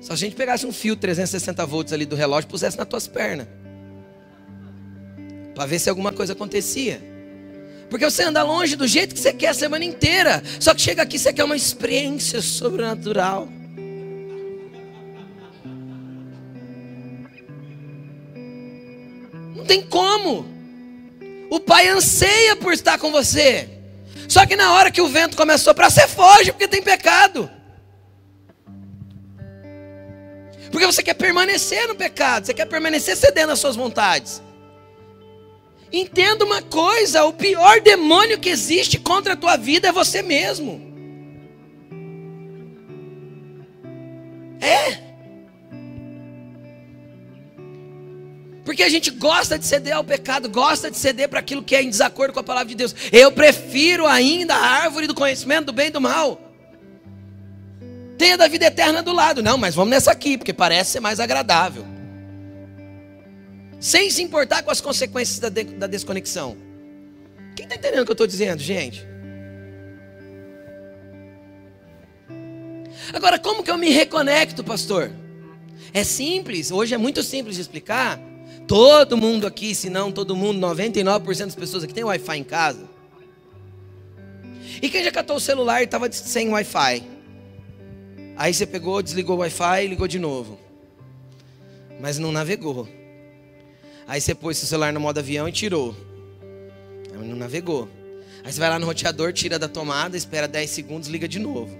Se a gente pegasse um fio 360 volts ali do relógio e pusesse nas tuas pernas, para ver se alguma coisa acontecia. Porque você anda longe do jeito que você quer a semana inteira. Só que chega aqui você quer uma experiência sobrenatural. tem como. O pai anseia por estar com você. Só que na hora que o vento começou para você foge porque tem pecado. Porque você quer permanecer no pecado, você quer permanecer cedendo às suas vontades. Entenda uma coisa: o pior demônio que existe contra a tua vida é você mesmo. É. Porque a gente gosta de ceder ao pecado, gosta de ceder para aquilo que é em desacordo com a palavra de Deus. Eu prefiro ainda a árvore do conhecimento do bem e do mal. Tenha da vida eterna do lado. Não, mas vamos nessa aqui, porque parece ser mais agradável sem se importar com as consequências da, de, da desconexão. Quem está entendendo o que eu estou dizendo, gente? Agora, como que eu me reconecto, pastor? É simples, hoje é muito simples de explicar. Todo mundo aqui, se não todo mundo, 99% das pessoas aqui tem Wi-Fi em casa. E quem já catou o celular e estava sem Wi-Fi? Aí você pegou, desligou o Wi-Fi e ligou de novo. Mas não navegou. Aí você pôs seu celular no modo avião e tirou. Não navegou. Aí você vai lá no roteador, tira da tomada, espera 10 segundos, liga de novo.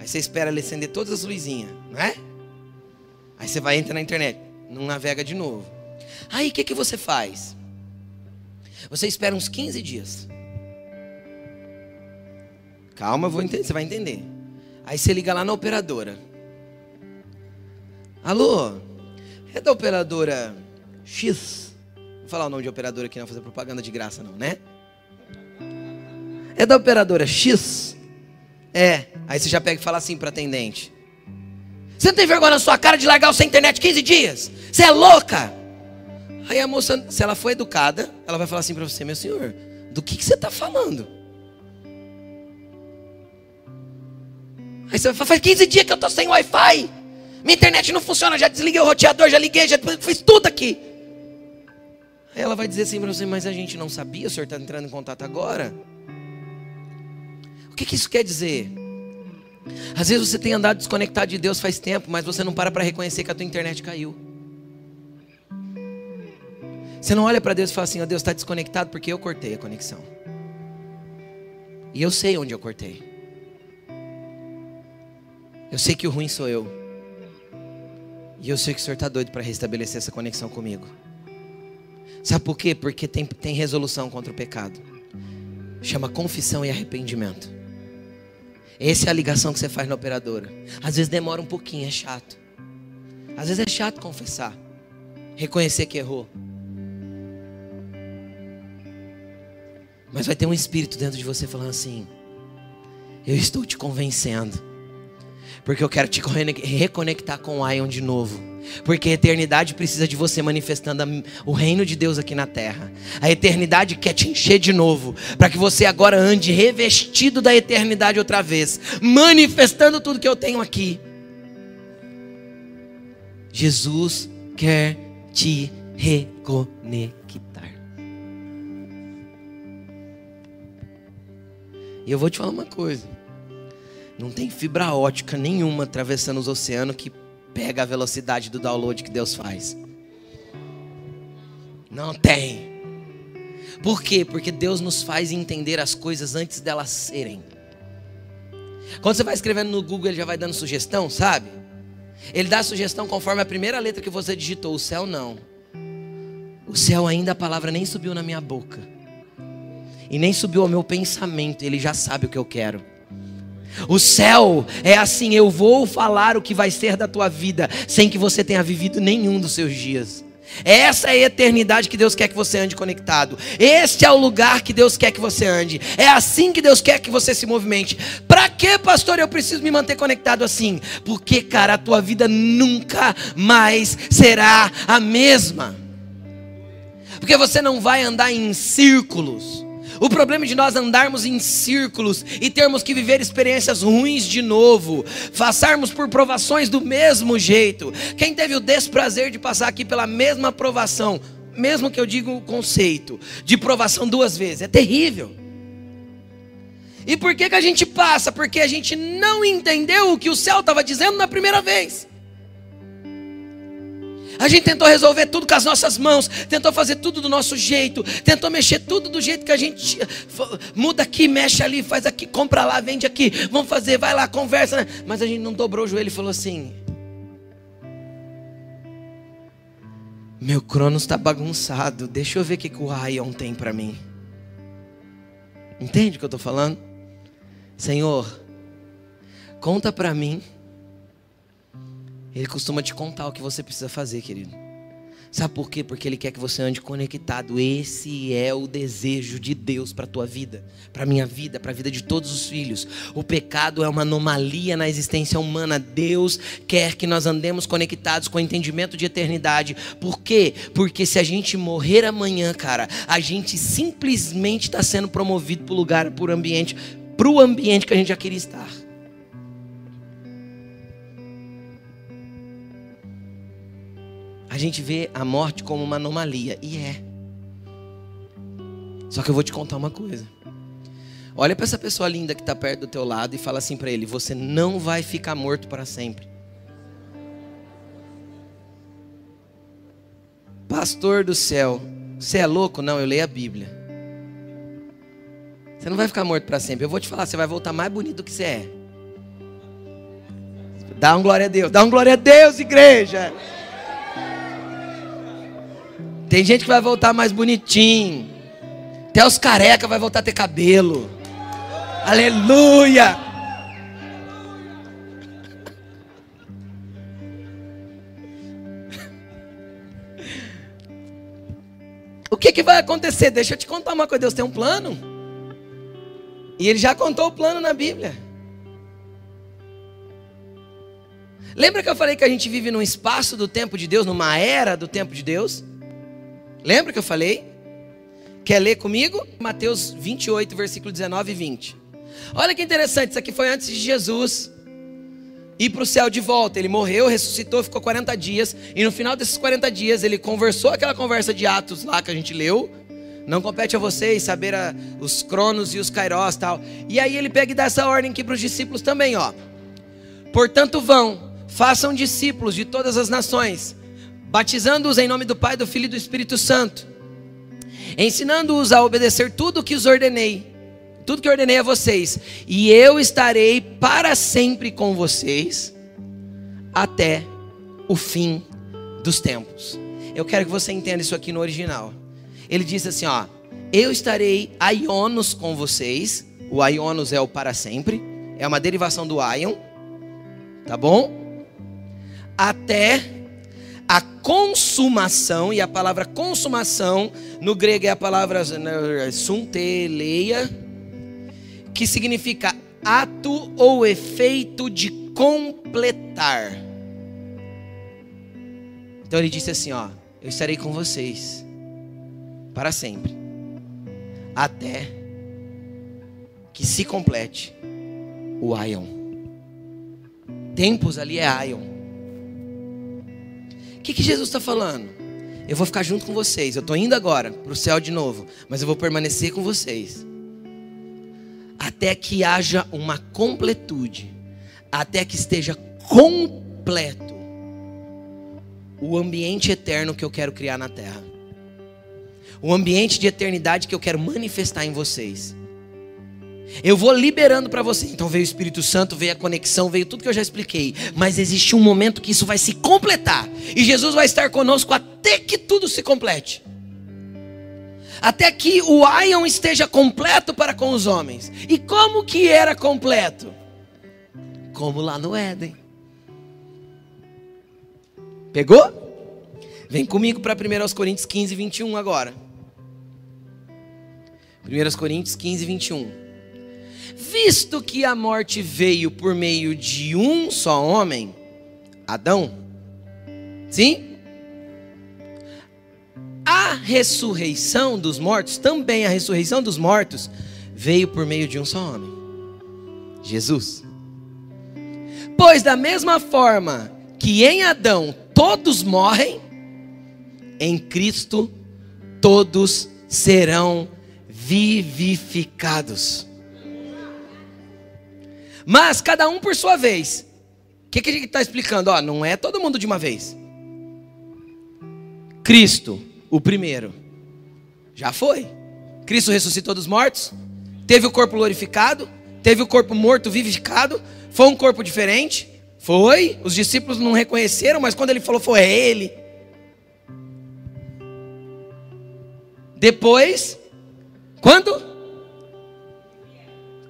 Aí você espera ele acender todas as luzinhas, não é? Aí você vai entrar na internet, não navega de novo. Aí o que, que você faz? Você espera uns 15 dias. Calma, vou entender, você vai entender. Aí você liga lá na operadora. Alô? É da operadora X? Vou falar o nome de operadora aqui, não fazer propaganda de graça, não, né? É da operadora X? É. Aí você já pega e fala assim para atendente: Você não tem vergonha na sua cara de largar o seu internet 15 dias? Você é louca? Aí a moça, se ela for educada, ela vai falar assim para você: Meu senhor, do que, que você está falando? Aí você vai falar: Faz 15 dias que eu estou sem Wi-Fi. Minha internet não funciona, já desliguei o roteador, já liguei, já fiz tudo aqui. Ela vai dizer assim para você: Mas a gente não sabia, o senhor está entrando em contato agora? O que, que isso quer dizer? Às vezes você tem andado desconectado de Deus faz tempo, mas você não para para reconhecer que a tua internet caiu. Você não olha para Deus e fala assim: oh, Deus está desconectado porque eu cortei a conexão. E eu sei onde eu cortei. Eu sei que o ruim sou eu. E eu sei que o Senhor está doido para restabelecer essa conexão comigo. Sabe por quê? Porque tem, tem resolução contra o pecado. Chama confissão e arrependimento. Essa é a ligação que você faz na operadora. Às vezes demora um pouquinho, é chato. Às vezes é chato confessar, reconhecer que errou. Mas vai ter um espírito dentro de você falando assim: Eu estou te convencendo porque eu quero te reconectar com o Ion de novo. Porque a eternidade precisa de você manifestando o reino de Deus aqui na terra. A eternidade quer te encher de novo, para que você agora ande revestido da eternidade outra vez, manifestando tudo que eu tenho aqui. Jesus quer te reconectar. E eu vou te falar uma coisa. Não tem fibra ótica nenhuma atravessando os oceanos que pega a velocidade do download que Deus faz. Não tem. Por quê? Porque Deus nos faz entender as coisas antes delas serem. Quando você vai escrevendo no Google, ele já vai dando sugestão, sabe? Ele dá sugestão conforme a primeira letra que você digitou. O céu não. O céu ainda a palavra nem subiu na minha boca. E nem subiu ao meu pensamento. Ele já sabe o que eu quero. O céu é assim: eu vou falar o que vai ser da tua vida, sem que você tenha vivido nenhum dos seus dias. Essa é a eternidade que Deus quer que você ande conectado. Este é o lugar que Deus quer que você ande. É assim que Deus quer que você se movimente. Para que, pastor, eu preciso me manter conectado assim? Porque, cara, a tua vida nunca mais será a mesma. Porque você não vai andar em círculos. O problema de nós andarmos em círculos e termos que viver experiências ruins de novo, passarmos por provações do mesmo jeito. Quem teve o desprazer de passar aqui pela mesma provação, mesmo que eu diga o conceito de provação duas vezes, é terrível. E por que, que a gente passa? Porque a gente não entendeu o que o céu estava dizendo na primeira vez. A gente tentou resolver tudo com as nossas mãos, tentou fazer tudo do nosso jeito, tentou mexer tudo do jeito que a gente muda aqui, mexe ali, faz aqui, compra lá, vende aqui, vamos fazer, vai lá, conversa. Né? Mas a gente não dobrou o joelho e falou assim: Meu Cronos está bagunçado, deixa eu ver o que, o Ion tem para mim. Entende o que eu estou falando? Senhor, conta para mim ele costuma te contar o que você precisa fazer, querido. Sabe por quê? Porque ele quer que você ande conectado. Esse é o desejo de Deus para tua vida, para minha vida, para a vida de todos os filhos. O pecado é uma anomalia na existência humana. Deus quer que nós andemos conectados com o entendimento de eternidade. Por quê? Porque se a gente morrer amanhã, cara, a gente simplesmente está sendo promovido para o lugar, para o ambiente, para o ambiente que a gente já queria estar. Gente vê a morte como uma anomalia. E é. Só que eu vou te contar uma coisa. Olha para essa pessoa linda que está perto do teu lado e fala assim para ele: Você não vai ficar morto para sempre. Pastor do céu, você é louco? Não, eu leio a Bíblia. Você não vai ficar morto para sempre. Eu vou te falar, você vai voltar mais bonito do que você é. Dá um glória a Deus, dá um glória a Deus, igreja. Tem gente que vai voltar mais bonitinho. Até os careca vai voltar a ter cabelo. Aleluia! O que, que vai acontecer? Deixa eu te contar uma coisa. Deus tem um plano. E ele já contou o plano na Bíblia. Lembra que eu falei que a gente vive num espaço do tempo de Deus, numa era do tempo de Deus? Lembra que eu falei? Quer ler comigo? Mateus 28, versículo 19 e 20. Olha que interessante, isso aqui foi antes de Jesus ir para o céu de volta. Ele morreu, ressuscitou, ficou 40 dias. E no final desses 40 dias, ele conversou aquela conversa de Atos lá que a gente leu. Não compete a vocês saber a, os cronos e os kairós tal. E aí ele pega e dá essa ordem aqui para os discípulos também, ó. Portanto, vão, façam discípulos de todas as nações, batizando-os em nome do Pai, do Filho e do Espírito Santo ensinando-os a obedecer tudo o que os ordenei, tudo que ordenei a vocês, e eu estarei para sempre com vocês até o fim dos tempos. Eu quero que você entenda isso aqui no original. Ele diz assim, ó: Eu estarei aionos com vocês. O aionos é o para sempre, é uma derivação do aion, tá bom? Até a consumação, e a palavra consumação no grego é a palavra né, sunteleia, que significa ato ou efeito de completar. Então ele disse assim: Ó, eu estarei com vocês para sempre, até que se complete o Aion. Tempos ali é Aion. O que, que Jesus está falando? Eu vou ficar junto com vocês. Eu estou indo agora para o céu de novo, mas eu vou permanecer com vocês até que haja uma completude, até que esteja completo o ambiente eterno que eu quero criar na terra, o ambiente de eternidade que eu quero manifestar em vocês. Eu vou liberando para você. Então veio o Espírito Santo, veio a conexão, veio tudo que eu já expliquei. Mas existe um momento que isso vai se completar. E Jesus vai estar conosco até que tudo se complete. Até que o Aion esteja completo para com os homens. E como que era completo? Como lá no Éden. Pegou? Vem comigo para 1 Coríntios 15, 21 agora. 1 Coríntios 15, 21 visto que a morte veio por meio de um só homem, Adão, sim? A ressurreição dos mortos, também a ressurreição dos mortos, veio por meio de um só homem, Jesus. Pois da mesma forma que em Adão todos morrem, em Cristo todos serão vivificados. Mas cada um por sua vez. O que, que a gente está explicando? Ó, não é todo mundo de uma vez. Cristo, o primeiro, já foi. Cristo ressuscitou dos mortos, teve o corpo glorificado, teve o corpo morto vivificado, foi um corpo diferente, foi. Os discípulos não reconheceram, mas quando ele falou, foi ele. Depois, quando?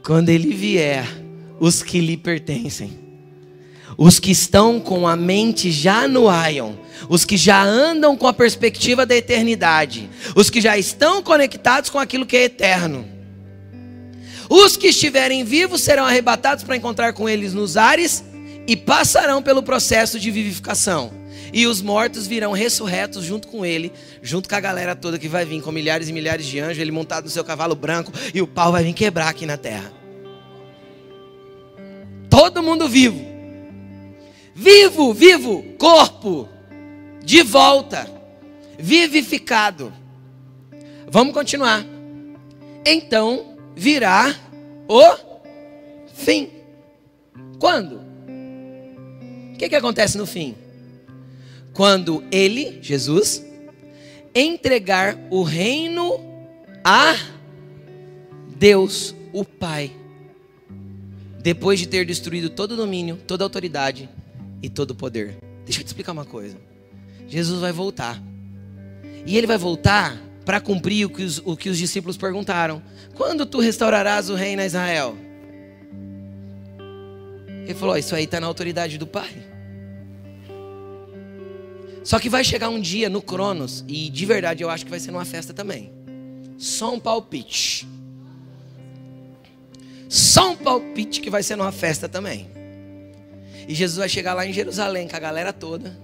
Quando ele vier os que lhe pertencem. Os que estão com a mente já no Ion, os que já andam com a perspectiva da eternidade, os que já estão conectados com aquilo que é eterno. Os que estiverem vivos serão arrebatados para encontrar com eles nos ares e passarão pelo processo de vivificação. E os mortos virão ressurretos junto com ele, junto com a galera toda que vai vir com milhares e milhares de anjos, ele montado no seu cavalo branco, e o pau vai vir quebrar aqui na terra. Todo mundo vivo. Vivo, vivo, corpo. de volta, vivificado. Vamos continuar. Então virá o fim. Quando? O que, que acontece no fim? Quando ele, Jesus, entregar o reino a Deus, o Pai, depois de ter destruído todo domínio, toda autoridade e todo poder. Deixa eu te explicar uma coisa. Jesus vai voltar. E ele vai voltar para cumprir o que, os, o que os discípulos perguntaram: Quando tu restaurarás o reino a Israel? Ele falou: Isso aí está na autoridade do Pai. Só que vai chegar um dia no Cronos, e de verdade eu acho que vai ser numa festa também. Só um palpite. Só um palpite que vai ser numa festa também. E Jesus vai chegar lá em Jerusalém com a galera toda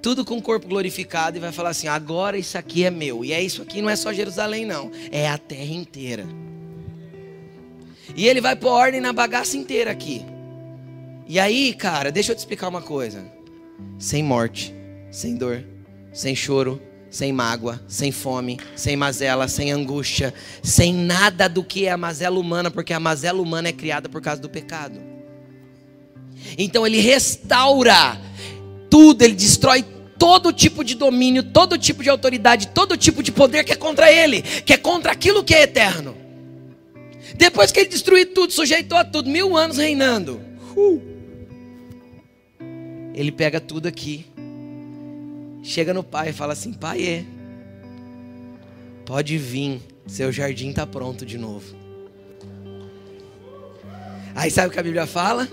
tudo com o corpo glorificado e vai falar assim: agora isso aqui é meu. E é isso aqui, não é só Jerusalém, não, é a terra inteira. E ele vai pôr ordem na bagaça inteira aqui. E aí, cara, deixa eu te explicar uma coisa: sem morte, sem dor, sem choro, sem mágoa, sem fome, sem mazela, sem angústia, sem nada do que é a mazela humana, porque a mazela humana é criada por causa do pecado. Então ele restaura tudo, ele destrói todo tipo de domínio, todo tipo de autoridade, todo tipo de poder que é contra ele, que é contra aquilo que é eterno. Depois que ele destruiu tudo, sujeitou a tudo, mil anos reinando, uh, ele pega tudo aqui, chega no pai e fala assim: Pai, é, pode vir, seu jardim está pronto de novo. Aí sabe o que a Bíblia fala?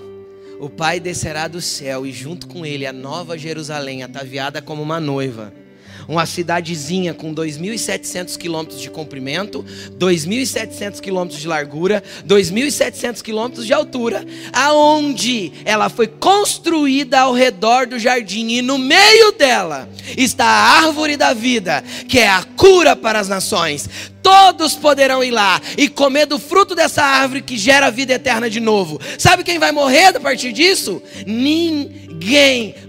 o Pai descerá do céu e junto com ele a nova Jerusalém, ataviada como uma noiva. Uma cidadezinha com 2.700 quilômetros de comprimento, 2.700 quilômetros de largura, 2.700 quilômetros de altura, aonde ela foi construída ao redor do jardim e no meio dela está a árvore da vida, que é a cura para as nações todos poderão ir lá e comer do fruto dessa árvore que gera vida eterna de novo. Sabe quem vai morrer a partir disso? Ninguém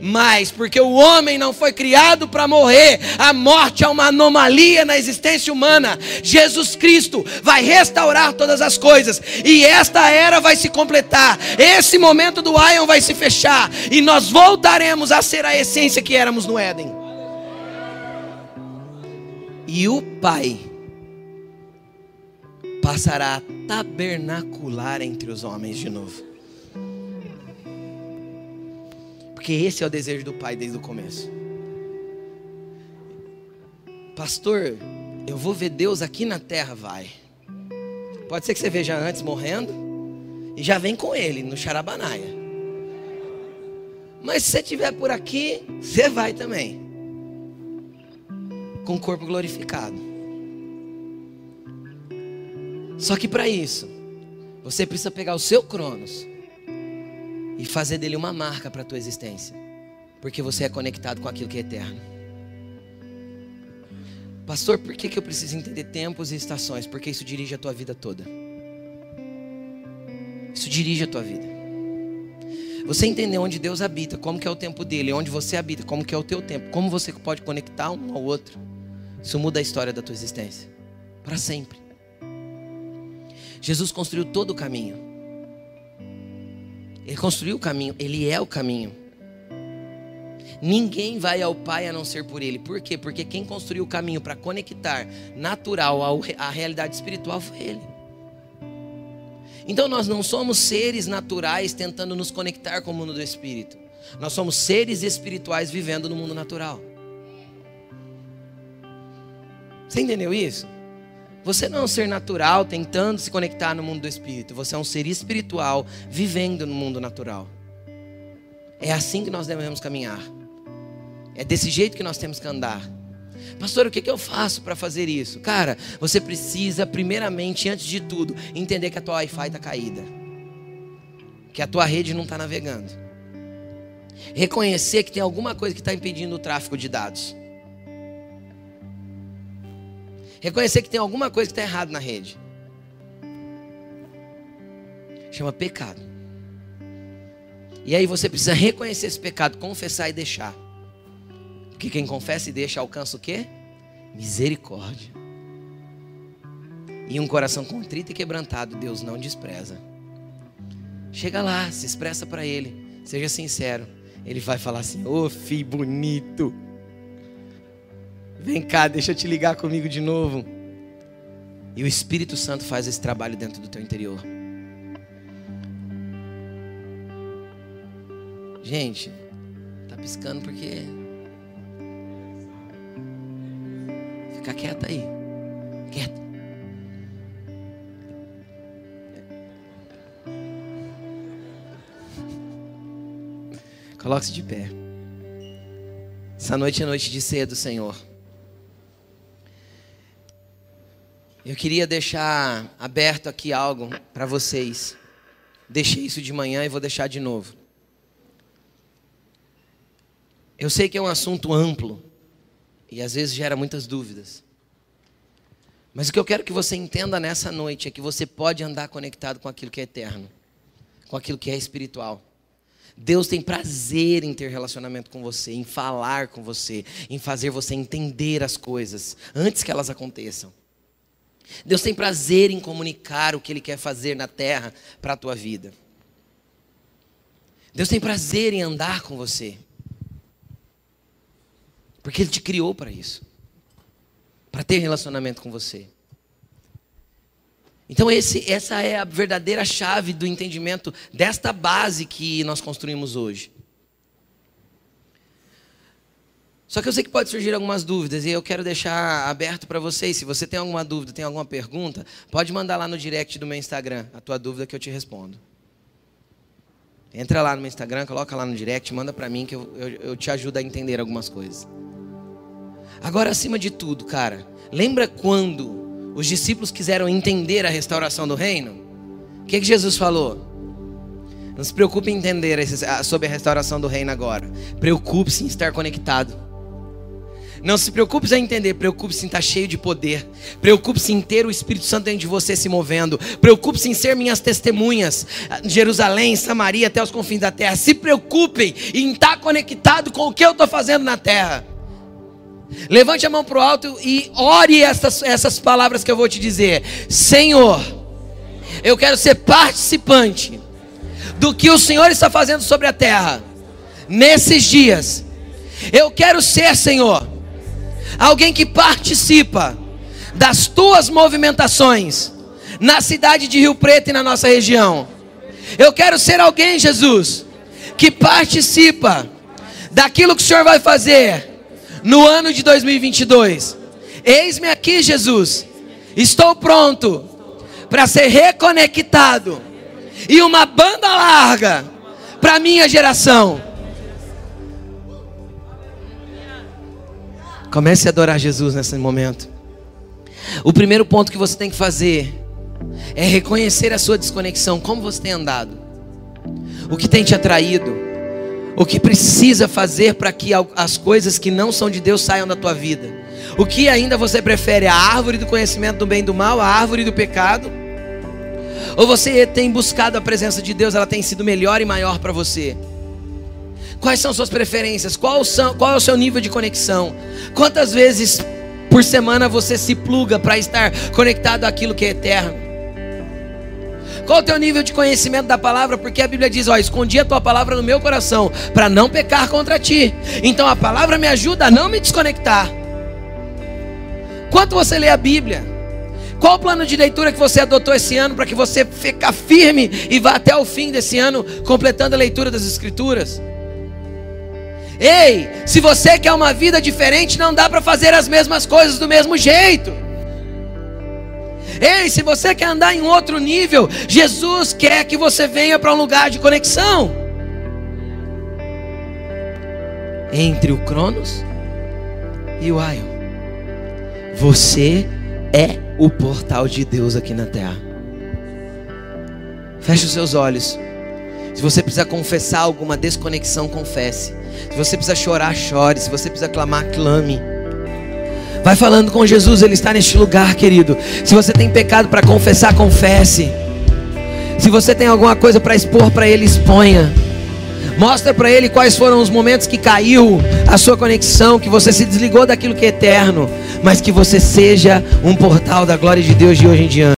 mais, porque o homem não foi criado para morrer. A morte é uma anomalia na existência humana. Jesus Cristo vai restaurar todas as coisas e esta era vai se completar. Esse momento do Ion vai se fechar e nós voltaremos a ser a essência que éramos no Éden. E o Pai passará a tabernacular entre os homens de novo. Porque esse é o desejo do Pai desde o começo. Pastor, eu vou ver Deus aqui na terra, vai. Pode ser que você veja antes morrendo e já vem com ele no Charabanaia. Mas se você estiver por aqui, você vai também. Com o corpo glorificado. Só que para isso, você precisa pegar o seu Cronos e fazer dele uma marca para a tua existência, porque você é conectado com aquilo que é eterno. Pastor, por que, que eu preciso entender tempos e estações? Porque isso dirige a tua vida toda. Isso dirige a tua vida. Você entender onde Deus habita, como que é o tempo dele, onde você habita, como que é o teu tempo, como você pode conectar um ao outro. Isso muda a história da tua existência para sempre. Jesus construiu todo o caminho. Ele construiu o caminho, ele é o caminho. Ninguém vai ao Pai a não ser por Ele. Por quê? Porque quem construiu o caminho para conectar natural à realidade espiritual foi Ele. Então nós não somos seres naturais tentando nos conectar com o mundo do Espírito. Nós somos seres espirituais vivendo no mundo natural. Você entendeu isso? Você não é um ser natural tentando se conectar no mundo do espírito. Você é um ser espiritual vivendo no mundo natural. É assim que nós devemos caminhar. É desse jeito que nós temos que andar. Pastor, o que, eu faço para fazer isso? Cara, você precisa, primeiramente, antes de tudo, entender que a tua Wi-Fi está caída, que a tua rede não está navegando. Reconhecer que tem alguma coisa que está impedindo o tráfego de dados. Reconhecer que tem alguma coisa que está errada na rede. Chama pecado. E aí você precisa reconhecer esse pecado, confessar e deixar. Porque quem confessa e deixa alcança o quê? Misericórdia. E um coração contrito e quebrantado, Deus não despreza. Chega lá, se expressa para Ele, seja sincero. Ele vai falar assim: Ô oh, filho bonito, vem cá, deixa eu te ligar comigo de novo. E o Espírito Santo faz esse trabalho dentro do teu interior. Gente, tá piscando porque. Fica quieta aí. Quieta. Coloque-se de pé. Essa noite é noite de cedo, Senhor. Eu queria deixar aberto aqui algo para vocês. Deixei isso de manhã e vou deixar de novo. Eu sei que é um assunto amplo e às vezes gera muitas dúvidas. Mas o que eu quero que você entenda nessa noite é que você pode andar conectado com aquilo que é eterno, com aquilo que é espiritual. Deus tem prazer em ter relacionamento com você, em falar com você, em fazer você entender as coisas antes que elas aconteçam. Deus tem prazer em comunicar o que Ele quer fazer na terra para a tua vida. Deus tem prazer em andar com você, porque Ele te criou para isso para ter relacionamento com você. Então, esse, essa é a verdadeira chave do entendimento desta base que nós construímos hoje. Só que eu sei que pode surgir algumas dúvidas e eu quero deixar aberto para vocês. Se você tem alguma dúvida, tem alguma pergunta, pode mandar lá no direct do meu Instagram a tua dúvida que eu te respondo. Entra lá no meu Instagram, coloca lá no direct, manda para mim que eu, eu, eu te ajudo a entender algumas coisas. Agora, acima de tudo, cara, lembra quando os discípulos quiseram entender a restauração do reino, o que, que Jesus falou? Não se preocupe em entender sobre a restauração do reino agora. Preocupe-se em estar conectado. Não se preocupe em entender, preocupe-se em estar cheio de poder. Preocupe-se em ter o Espírito Santo dentro de você se movendo. Preocupe-se em ser minhas testemunhas. Jerusalém, Samaria, até os confins da terra. Se preocupem em estar conectado com o que eu estou fazendo na terra. Levante a mão para o alto e ore essas, essas palavras que eu vou te dizer. Senhor, eu quero ser participante do que o Senhor está fazendo sobre a terra nesses dias. Eu quero ser, Senhor, alguém que participa das tuas movimentações na cidade de Rio Preto e na nossa região. Eu quero ser alguém, Jesus, que participa daquilo que o Senhor vai fazer no ano de 2022. Eis-me aqui, Jesus. Estou pronto para ser reconectado e uma banda larga para minha geração. Comece a adorar Jesus nesse momento. O primeiro ponto que você tem que fazer é reconhecer a sua desconexão, como você tem andado, o que tem te atraído o que precisa fazer para que as coisas que não são de Deus saiam da tua vida. O que ainda você prefere, a árvore do conhecimento do bem e do mal, a árvore do pecado? Ou você tem buscado a presença de Deus, ela tem sido melhor e maior para você? Quais são suas preferências? Qual, são, qual é o seu nível de conexão? Quantas vezes por semana você se pluga para estar conectado àquilo que é eterno? Qual o teu nível de conhecimento da palavra? Porque a Bíblia diz: Ó, escondi a tua palavra no meu coração para não pecar contra ti. Então a palavra me ajuda a não me desconectar. Quanto você lê a Bíblia? Qual o plano de leitura que você adotou esse ano para que você fique firme e vá até o fim desse ano completando a leitura das Escrituras? Ei, se você quer uma vida diferente, não dá para fazer as mesmas coisas do mesmo jeito. Ei, se você quer andar em outro nível, Jesus quer que você venha para um lugar de conexão. Entre o Cronos e o Aion. Você é o portal de Deus aqui na terra. Feche os seus olhos. Se você precisa confessar alguma desconexão, confesse. Se você precisa chorar, chore. Se você precisa clamar, clame. Vai falando com Jesus, Ele está neste lugar, querido. Se você tem pecado para confessar, confesse. Se você tem alguma coisa para expor para Ele, exponha. Mostra para ele quais foram os momentos que caiu a sua conexão, que você se desligou daquilo que é eterno, mas que você seja um portal da glória de Deus de hoje em diante.